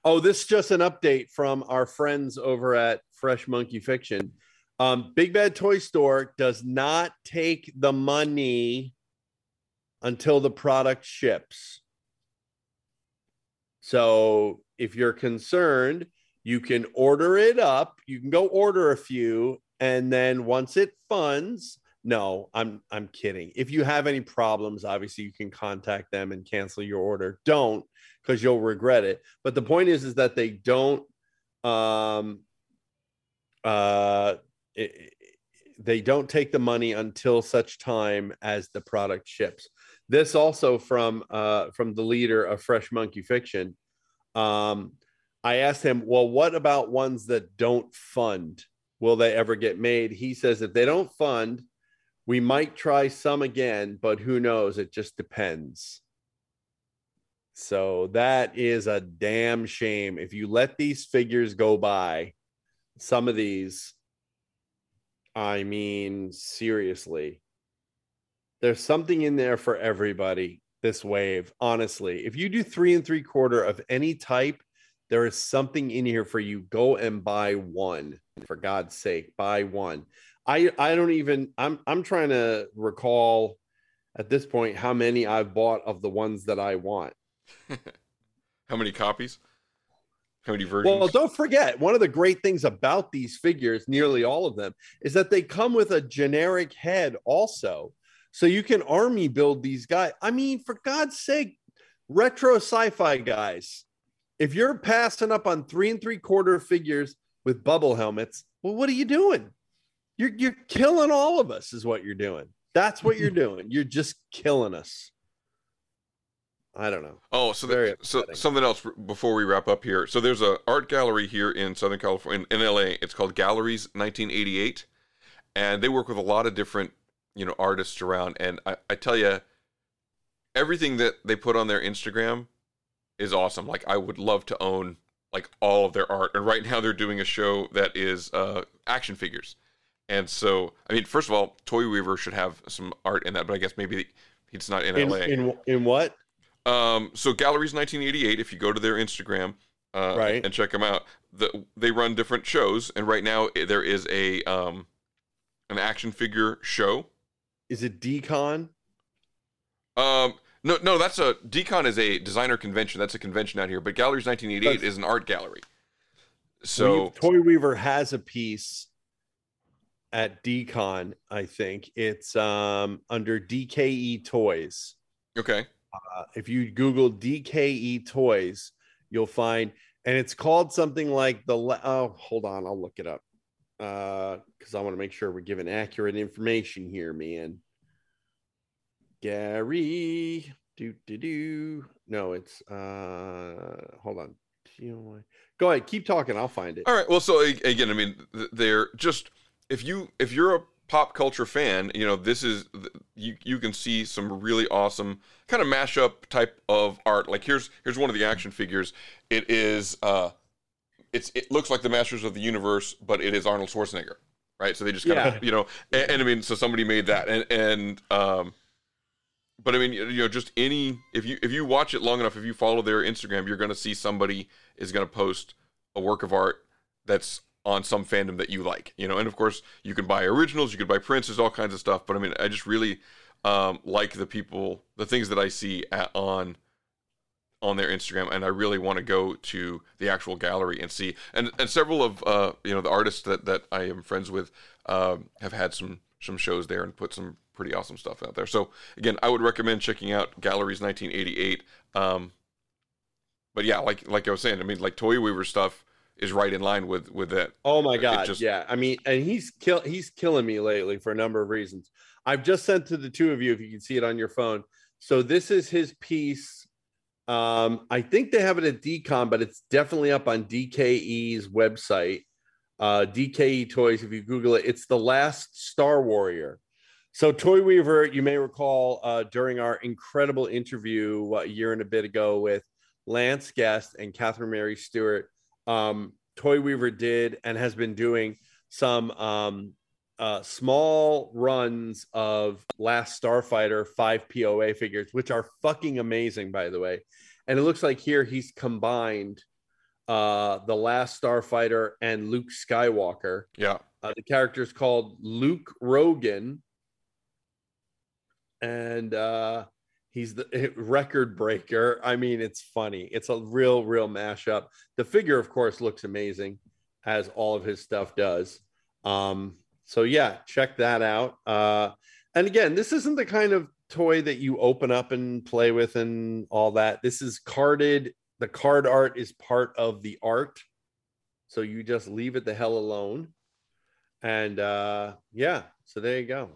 Oh, this is just an update from our friends over at Fresh Monkey Fiction. Um, Big Bad Toy Store does not take the money until the product ships. So if you're concerned, you can order it up. You can go order a few, and then once it funds, no, I'm I'm kidding. If you have any problems, obviously you can contact them and cancel your order. Don't because you'll regret it. But the point is, is that they don't um uh it- they don't take the money until such time as the product ships. This also from uh from the leader of Fresh Monkey Fiction. Um I asked him, well, what about ones that don't fund? Will they ever get made? He says if they don't fund, we might try some again, but who knows? It just depends. So that is a damn shame. If you let these figures go by, some of these, I mean, seriously, there's something in there for everybody this wave. Honestly, if you do three and three quarter of any type, there is something in here for you. Go and buy one for God's sake. Buy one. I I don't even. I'm I'm trying to recall at this point how many I've bought of the ones that I want. [laughs] How many copies? How many versions? Well, don't forget, one of the great things about these figures, nearly all of them, is that they come with a generic head also. So you can army build these guys. I mean, for God's sake, retro sci fi guys, if you're passing up on three and three quarter figures with bubble helmets, well, what are you doing? You're, you're killing all of us, is what you're doing. That's what you're [laughs] doing. You're just killing us. I don't know. Oh, so Very there, so something else before we wrap up here. So there's a art gallery here in Southern California, in, in LA. It's called Galleries 1988, and they work with a lot of different, you know, artists around. And I, I tell you, everything that they put on their Instagram is awesome. Like I would love to own like all of their art. And right now they're doing a show that is uh, action figures. And so, I mean, first of all, Toy Weaver should have some art in that, but I guess maybe it's not in, In, LA. in, in what? Um, so Galleries 1988, if you go to their Instagram, uh, Right. and check them out, the, they run different shows, and right now eh, there is a um, an action figure show. Is it Decon? Um, no, no, that's a Decon is a designer convention. That's a convention out here, but Galleries 1988 is an art gallery. So Toy Weaver has a piece at DCon. I think it's um under DKE Toys. Okay. Uh, if you Google DKE Toys, you'll find, and it's called something like the. le- Oh, hold on, I'll look it up. Uh, because I want to make sure we're giving accurate information here, man. Gary, do do do. No, it's uh. Hold on. Go ahead, keep talking. I'll find it. All right. Well, so again, I mean, they're just if you if you're a pop culture fan, you know, this is you you can see some really awesome kind of mashup type of art. Like here's here's one of the action figures. It is uh, it's it looks like the Masters of the Universe, but it is Arnold Schwarzenegger, right? So they just kind Yeah. of you know, and, and I mean, so somebody made that, and and um, but I mean, you know, just any if you if you watch it long enough, if you follow their Instagram, you're going to see somebody is going to post a work of art that's on some fandom that you like, you know. And of course, you can buy originals, you can buy prints, there's all kinds of stuff. But I mean, I just really um, like the people, the things that I see at, on on their Instagram, and I really want to go to the actual gallery and see. And and several of uh, you know the artists that that I am friends with um, have had some some shows there and put some pretty awesome stuff out there. So again, I would recommend checking out Galleries 1988. Um, but yeah, like like I was saying, I mean, like Toy Weaver stuff is right in line with with that. Oh my god, just- yeah. I mean, and he's kill he's killing me lately for a number of reasons. I've just sent to the two of you if you can see it on your phone. So this is his piece. Um, I think they have it at DCOM, but it's definitely up on DKE's website. Uh, DKE Toys, if you Google it, it's the last Star Warrior. So Toy Weaver, you may recall uh, during our incredible interview a year and a bit ago with Lance Guest and Catherine Mary Stewart, um, Toy Weaver did and has been doing some um, uh, small runs of Last Starfighter 5 POA figures, which are fucking amazing, by the way. And it looks like here he's combined uh, the Last Starfighter and Luke Skywalker. Yeah. Uh, the character is called Luke Rogan. And uh, he's the [laughs] record breaker. I mean, it's funny. It's a real, real mashup. The figure, of course, looks amazing, as all of his stuff does. Um, so yeah, check that out. Uh, and again, this isn't the kind of toy that you open up and play with and all that. This is carded. The card art is part of the art. So you just leave it the hell alone. And uh, yeah, so there you go.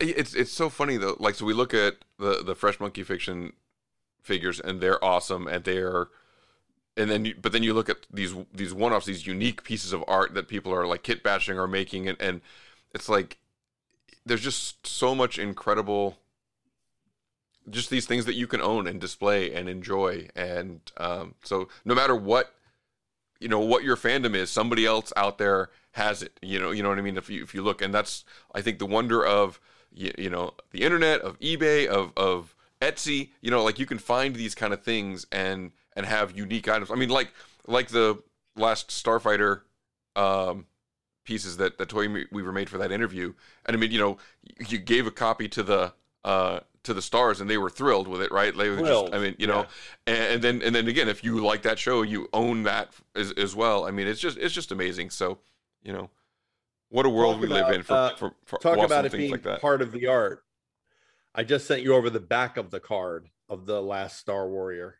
It's it's so funny though. Like so, we look at the the Fresh Monkey Fiction figures, and they're awesome, and they're, and then you, but then you look at these these one offs, these unique pieces of art that people are like kit bashing or making, and and it's like there's just so much incredible. Just these things that you can own and display and enjoy, and um, so no matter what you know what your fandom is somebody else out there has it you know you know what i mean? If you if you look and that's i think the wonder of you, you know the internet of ebay of of etsy you know like you can find these kind of things and and have unique items. I mean like like the last starfighter um pieces that that toy weaver made for that interview. And i mean you know you gave a copy to the uh to the stars and they were thrilled with it right? They just i mean you know and, and then and then again if you like that show you own that as, as well. I mean it's just it's just amazing. So you know what a world Talk we live in for, uh, for, for talk awesome about it being like part of the art. I just sent you over the back of the card of the last Star Warrior.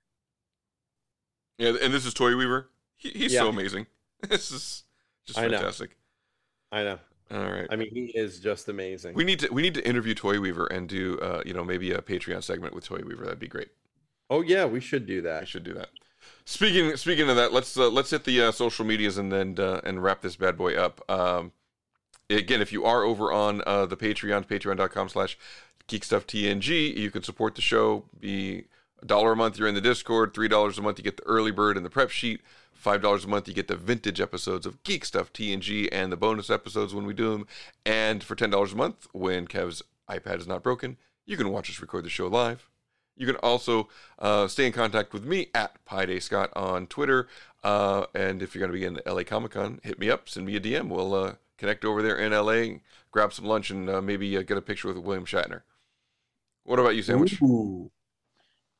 yeah and this is toy weaver? He, he's so amazing. [laughs] This is just I know. fantastic. I know. All right I mean, he is just amazing. we need to we need to interview toy weaver and do uh you know maybe a patreon segment with toy weaver that'd be great oh yeah, we should do that. I that. should do that. Speaking speaking of that, let's uh, let's hit the uh, social medias and then uh, and wrap this bad boy up. Um, again, if you are over on uh, the Patreon, patreon.com slash geekstufftng, you can support the show. Be a dollar a month, you're in the Discord. Three dollars a month, you get the early bird and the prep sheet. Five dollars a month, you get the vintage episodes of Geek Stuff TNG and the bonus episodes when we do them. And for ten dollars a month, when Kev's iPad is not broken, you can watch us record the show live. You can also uh, stay in contact with me at Pi Scott on Twitter. Uh, and if you're going to be in the LA Comic Con, hit me up, send me a DM. We'll uh, connect over there in LA, grab some lunch, and uh, maybe uh, get a picture with William Shatner. What about you, Sandwich?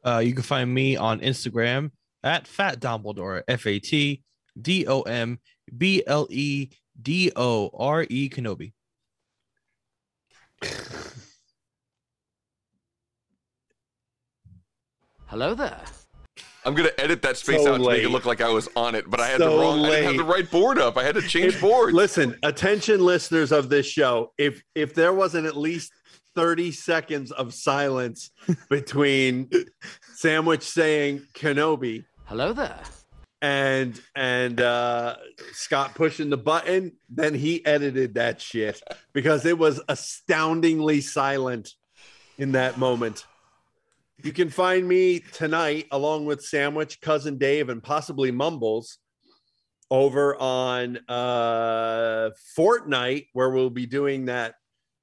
Uh, you can find me on Instagram at Fat Dumbledore, F A T D O M B L E D O R E Kenobi. Hello there. I'm gonna edit that space So out to make it look like I was on it, but I had So the wrong. I didn't have the right board up. I had to change If- boards. Listen, attention listeners of this show, if if there wasn't at least 30 seconds of silence between Sandwich saying Kenobi Hello there. and and uh Scott pushing the button, then he edited that shit because it was astoundingly silent in that moment. You can find me tonight along with Sandwich, Cousin Dave, and possibly Mumbles over on uh Fortnite, where we'll be doing that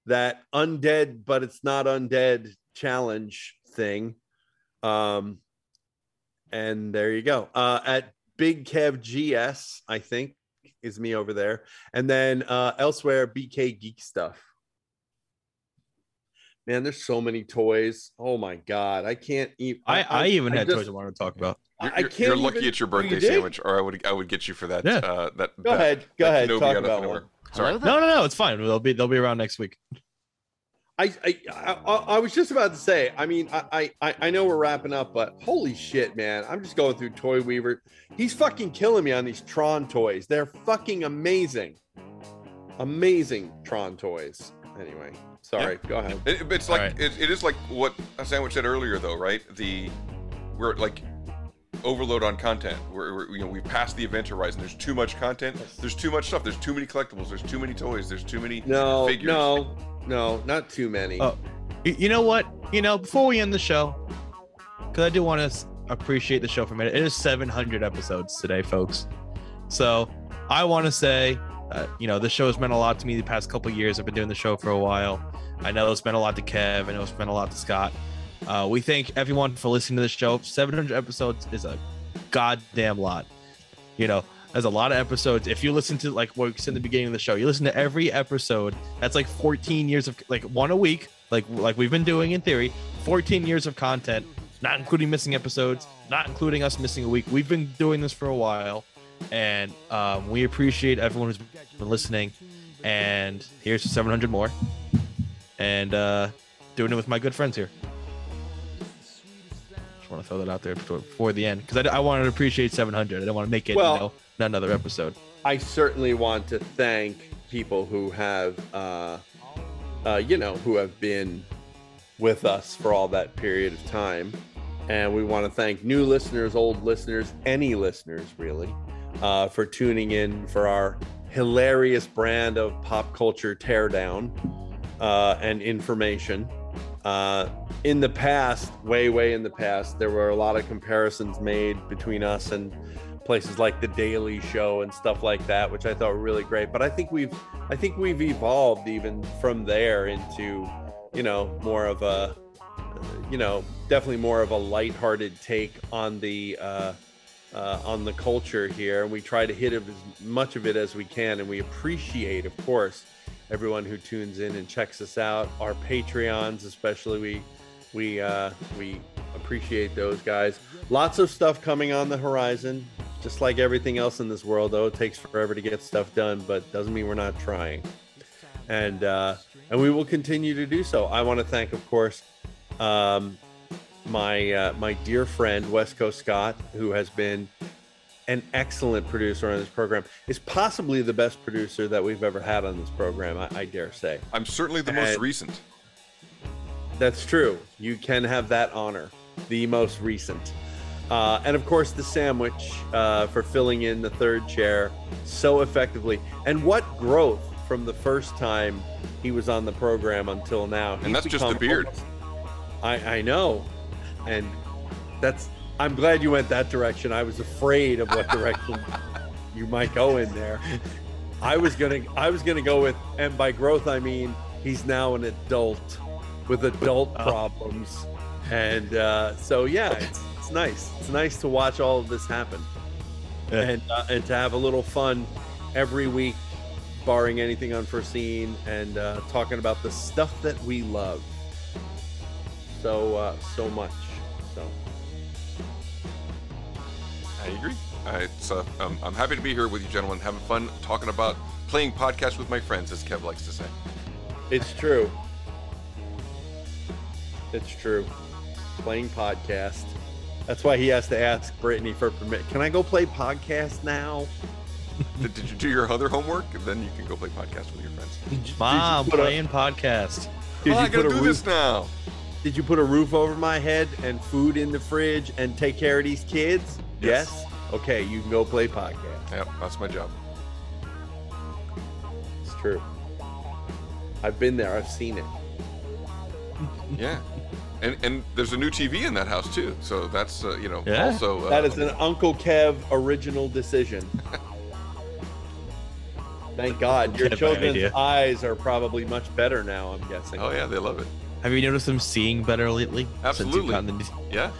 that undead, but it's not undead challenge thing. Um and there you go. Uh at Big Kev GS, I think, is me over there. And then uh elsewhere, BK Geek Stuff. Man, there's so many toys. Oh my god, I can't even. I, I, even had just- toys I wanted to talk about. You're, I you're- can't you're lucky even- it's your Oh, you birthday sandwich, or I would I would get you for that. Yeah. Uh, that Go ahead, go ahead, Kenobi talk about one. Sorry. No, no, no, it's fine. They'll be they'll be around next week. I, I I I was just about to say. I mean, I, I I know we're wrapping up, but holy shit, man! I'm just going through Toy Weaver. He's fucking killing me on these Tron toys. They're fucking amazing, amazing Tron toys. Anyway, sorry. Go ahead. It, it's like it, it is like what a sandwich said earlier, though, right? The we're like overload on content. We're, we're you know we passed the event horizon. There's too much content. There's too much stuff. There's too many collectibles. There's too many toys. There's too many No, figures. no, no, not too many. Oh, you know what? You know, before we end the show, because I do want to appreciate the show for a minute. It is 700 episodes today, folks. So I want to say, uh, you know, this show has meant a lot to me the past couple years. I've been doing the show for a while. I know it's meant a lot to Kev. I know it's meant a lot to Scott. Uh, we thank everyone for listening to the show. 700 episodes is a goddamn lot. You know, there's a lot of episodes. If you listen to like what we said in the beginning of the show, you listen to every episode. That's like 14 years of like one a week, like like we've been doing in theory. 14 years of content, not including missing episodes, not including us missing a week. We've been doing this for a while, and um, we appreciate everyone who's been listening. And here's 700 more, and uh, doing it with my good friends here. Just want to throw that out there before, before the end because I, I wanted to appreciate 700. I didn't want to make it, Well- you know, not another episode. I certainly want to thank people who have, uh, uh, you know, who have been with us for all that period of time. And we want to thank new listeners, old listeners, any listeners really, uh, for tuning in for our hilarious brand of pop culture teardown uh, and information. Uh, in the past, way, way in the past, there were a lot of comparisons made between us and places like the Daily Show and stuff like that, which I thought were really great. But I think we've, I think we've evolved even from there into, you know, more of a, you know, definitely more of a lighthearted take on the, uh, uh, on the culture here, and we try to hit as much of it as we can, and we appreciate, of course, everyone who tunes in and checks us out. Our Patreons, especially, we we uh, we appreciate those guys. Lots of stuff coming on the horizon. Just like everything else in this world, though, it takes forever to get stuff done, but doesn't mean we're not trying. And uh, and we will continue to do so. I want to thank, of course, um, my uh, my dear friend West Coast Scott, who has been an excellent producer on this program. Is possibly the best producer that we've ever had on this program. I, I dare say. I'm certainly the most recent. That's true. You can have that honor, the most recent. Uh, and of course, the sandwich uh, for filling in the third chair so effectively. And what growth from the first time he was on the program until now. And that's just the beard. almost- I, I know. And that's, I'm glad you went that direction. I was afraid of what direction [laughs] you might go in there. I was gonna I was gonna go with and by growth I mean he's now an adult with adult problems. And uh, so yeah, it's, it's nice. It's nice to watch all of this happen. And uh, and to have a little fun every week, barring anything unforeseen, and uh, talking about the stuff that we love so uh, so much. I agree. It's, uh, um, I'm happy to be here with you, gentlemen, having fun talking about playing podcasts with my friends, as Kev likes to say. It's true. It's true. Playing podcast. That's why he has to ask Brittany for permit. Can I go play podcast now? did, did you do your other homework? And then you can go play podcast with your friends. Mom, put a- playing podcast. Did Oh, I you gotta put a do this now. Did you put a roof over my head and food in the fridge and take care of these kids? Yes. Yes. Okay, you can go play podcast. Yep, that's my job. It's true. I've been there. I've seen it. Yeah. [laughs] And and there's a new TV in that house too. So that's uh, you know Yeah. also uh, that is an Uncle Kev original decision. [laughs] Thank God. Your Kev children's eyes are probably much better now, I'm guessing. Oh yeah, they love it. Have you noticed them seeing better lately? Since Absolutely. you've the- Yeah.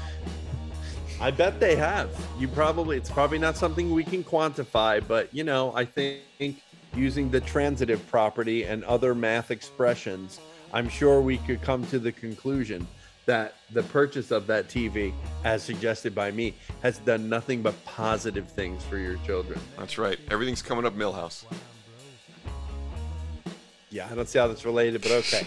I bet they have. You probably it's probably not something we can quantify, but you know, I think using the transitive property and other math expressions, I'm sure we could come to the conclusion that the purchase of that TV, as suggested by me, has done nothing but positive things for your children. That's right. Everything's coming up Milhouse. Yeah, I don't see how that's related, but okay.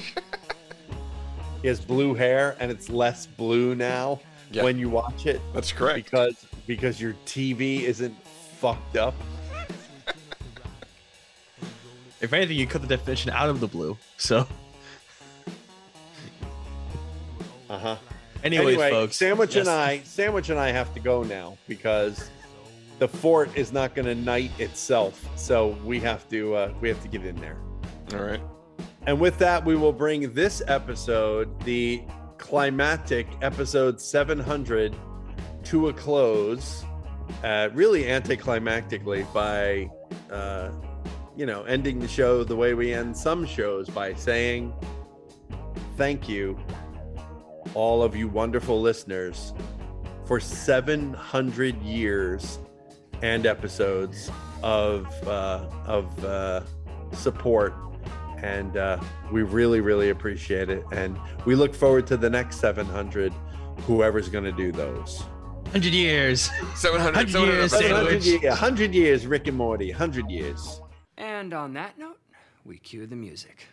[laughs] he has blue hair and it's less blue now Yeah. when you watch it. That's correct. Because because your TV isn't fucked up. If anything, you cut the definition out of the blue. So, Uh-huh. anyways, anyway, folks. Sandwich and. I, Sandwich and I have to go now because the fort is not going to knight itself. So we have to uh, we have to get in there. All right. And with that, we will bring this episode, the climatic episode 700, to a close. Uh, really anticlimactically by, uh, you know, ending the show the way we end some shows by saying, "Thank you, all of you wonderful listeners, for 700 years and episodes of uh, of uh, support." And uh, we really really appreciate it and we look forward to the next 700 whoever's going to do those 100 years. 700, 100 700 years, episodes. 100 sandwich. years, 100 years rick and morty 100 years And on that note, we cue the music.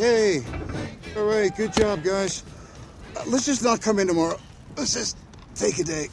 Hey. All right. Good job, guys. Uh, let's just not come in tomorrow. Let's just take a day.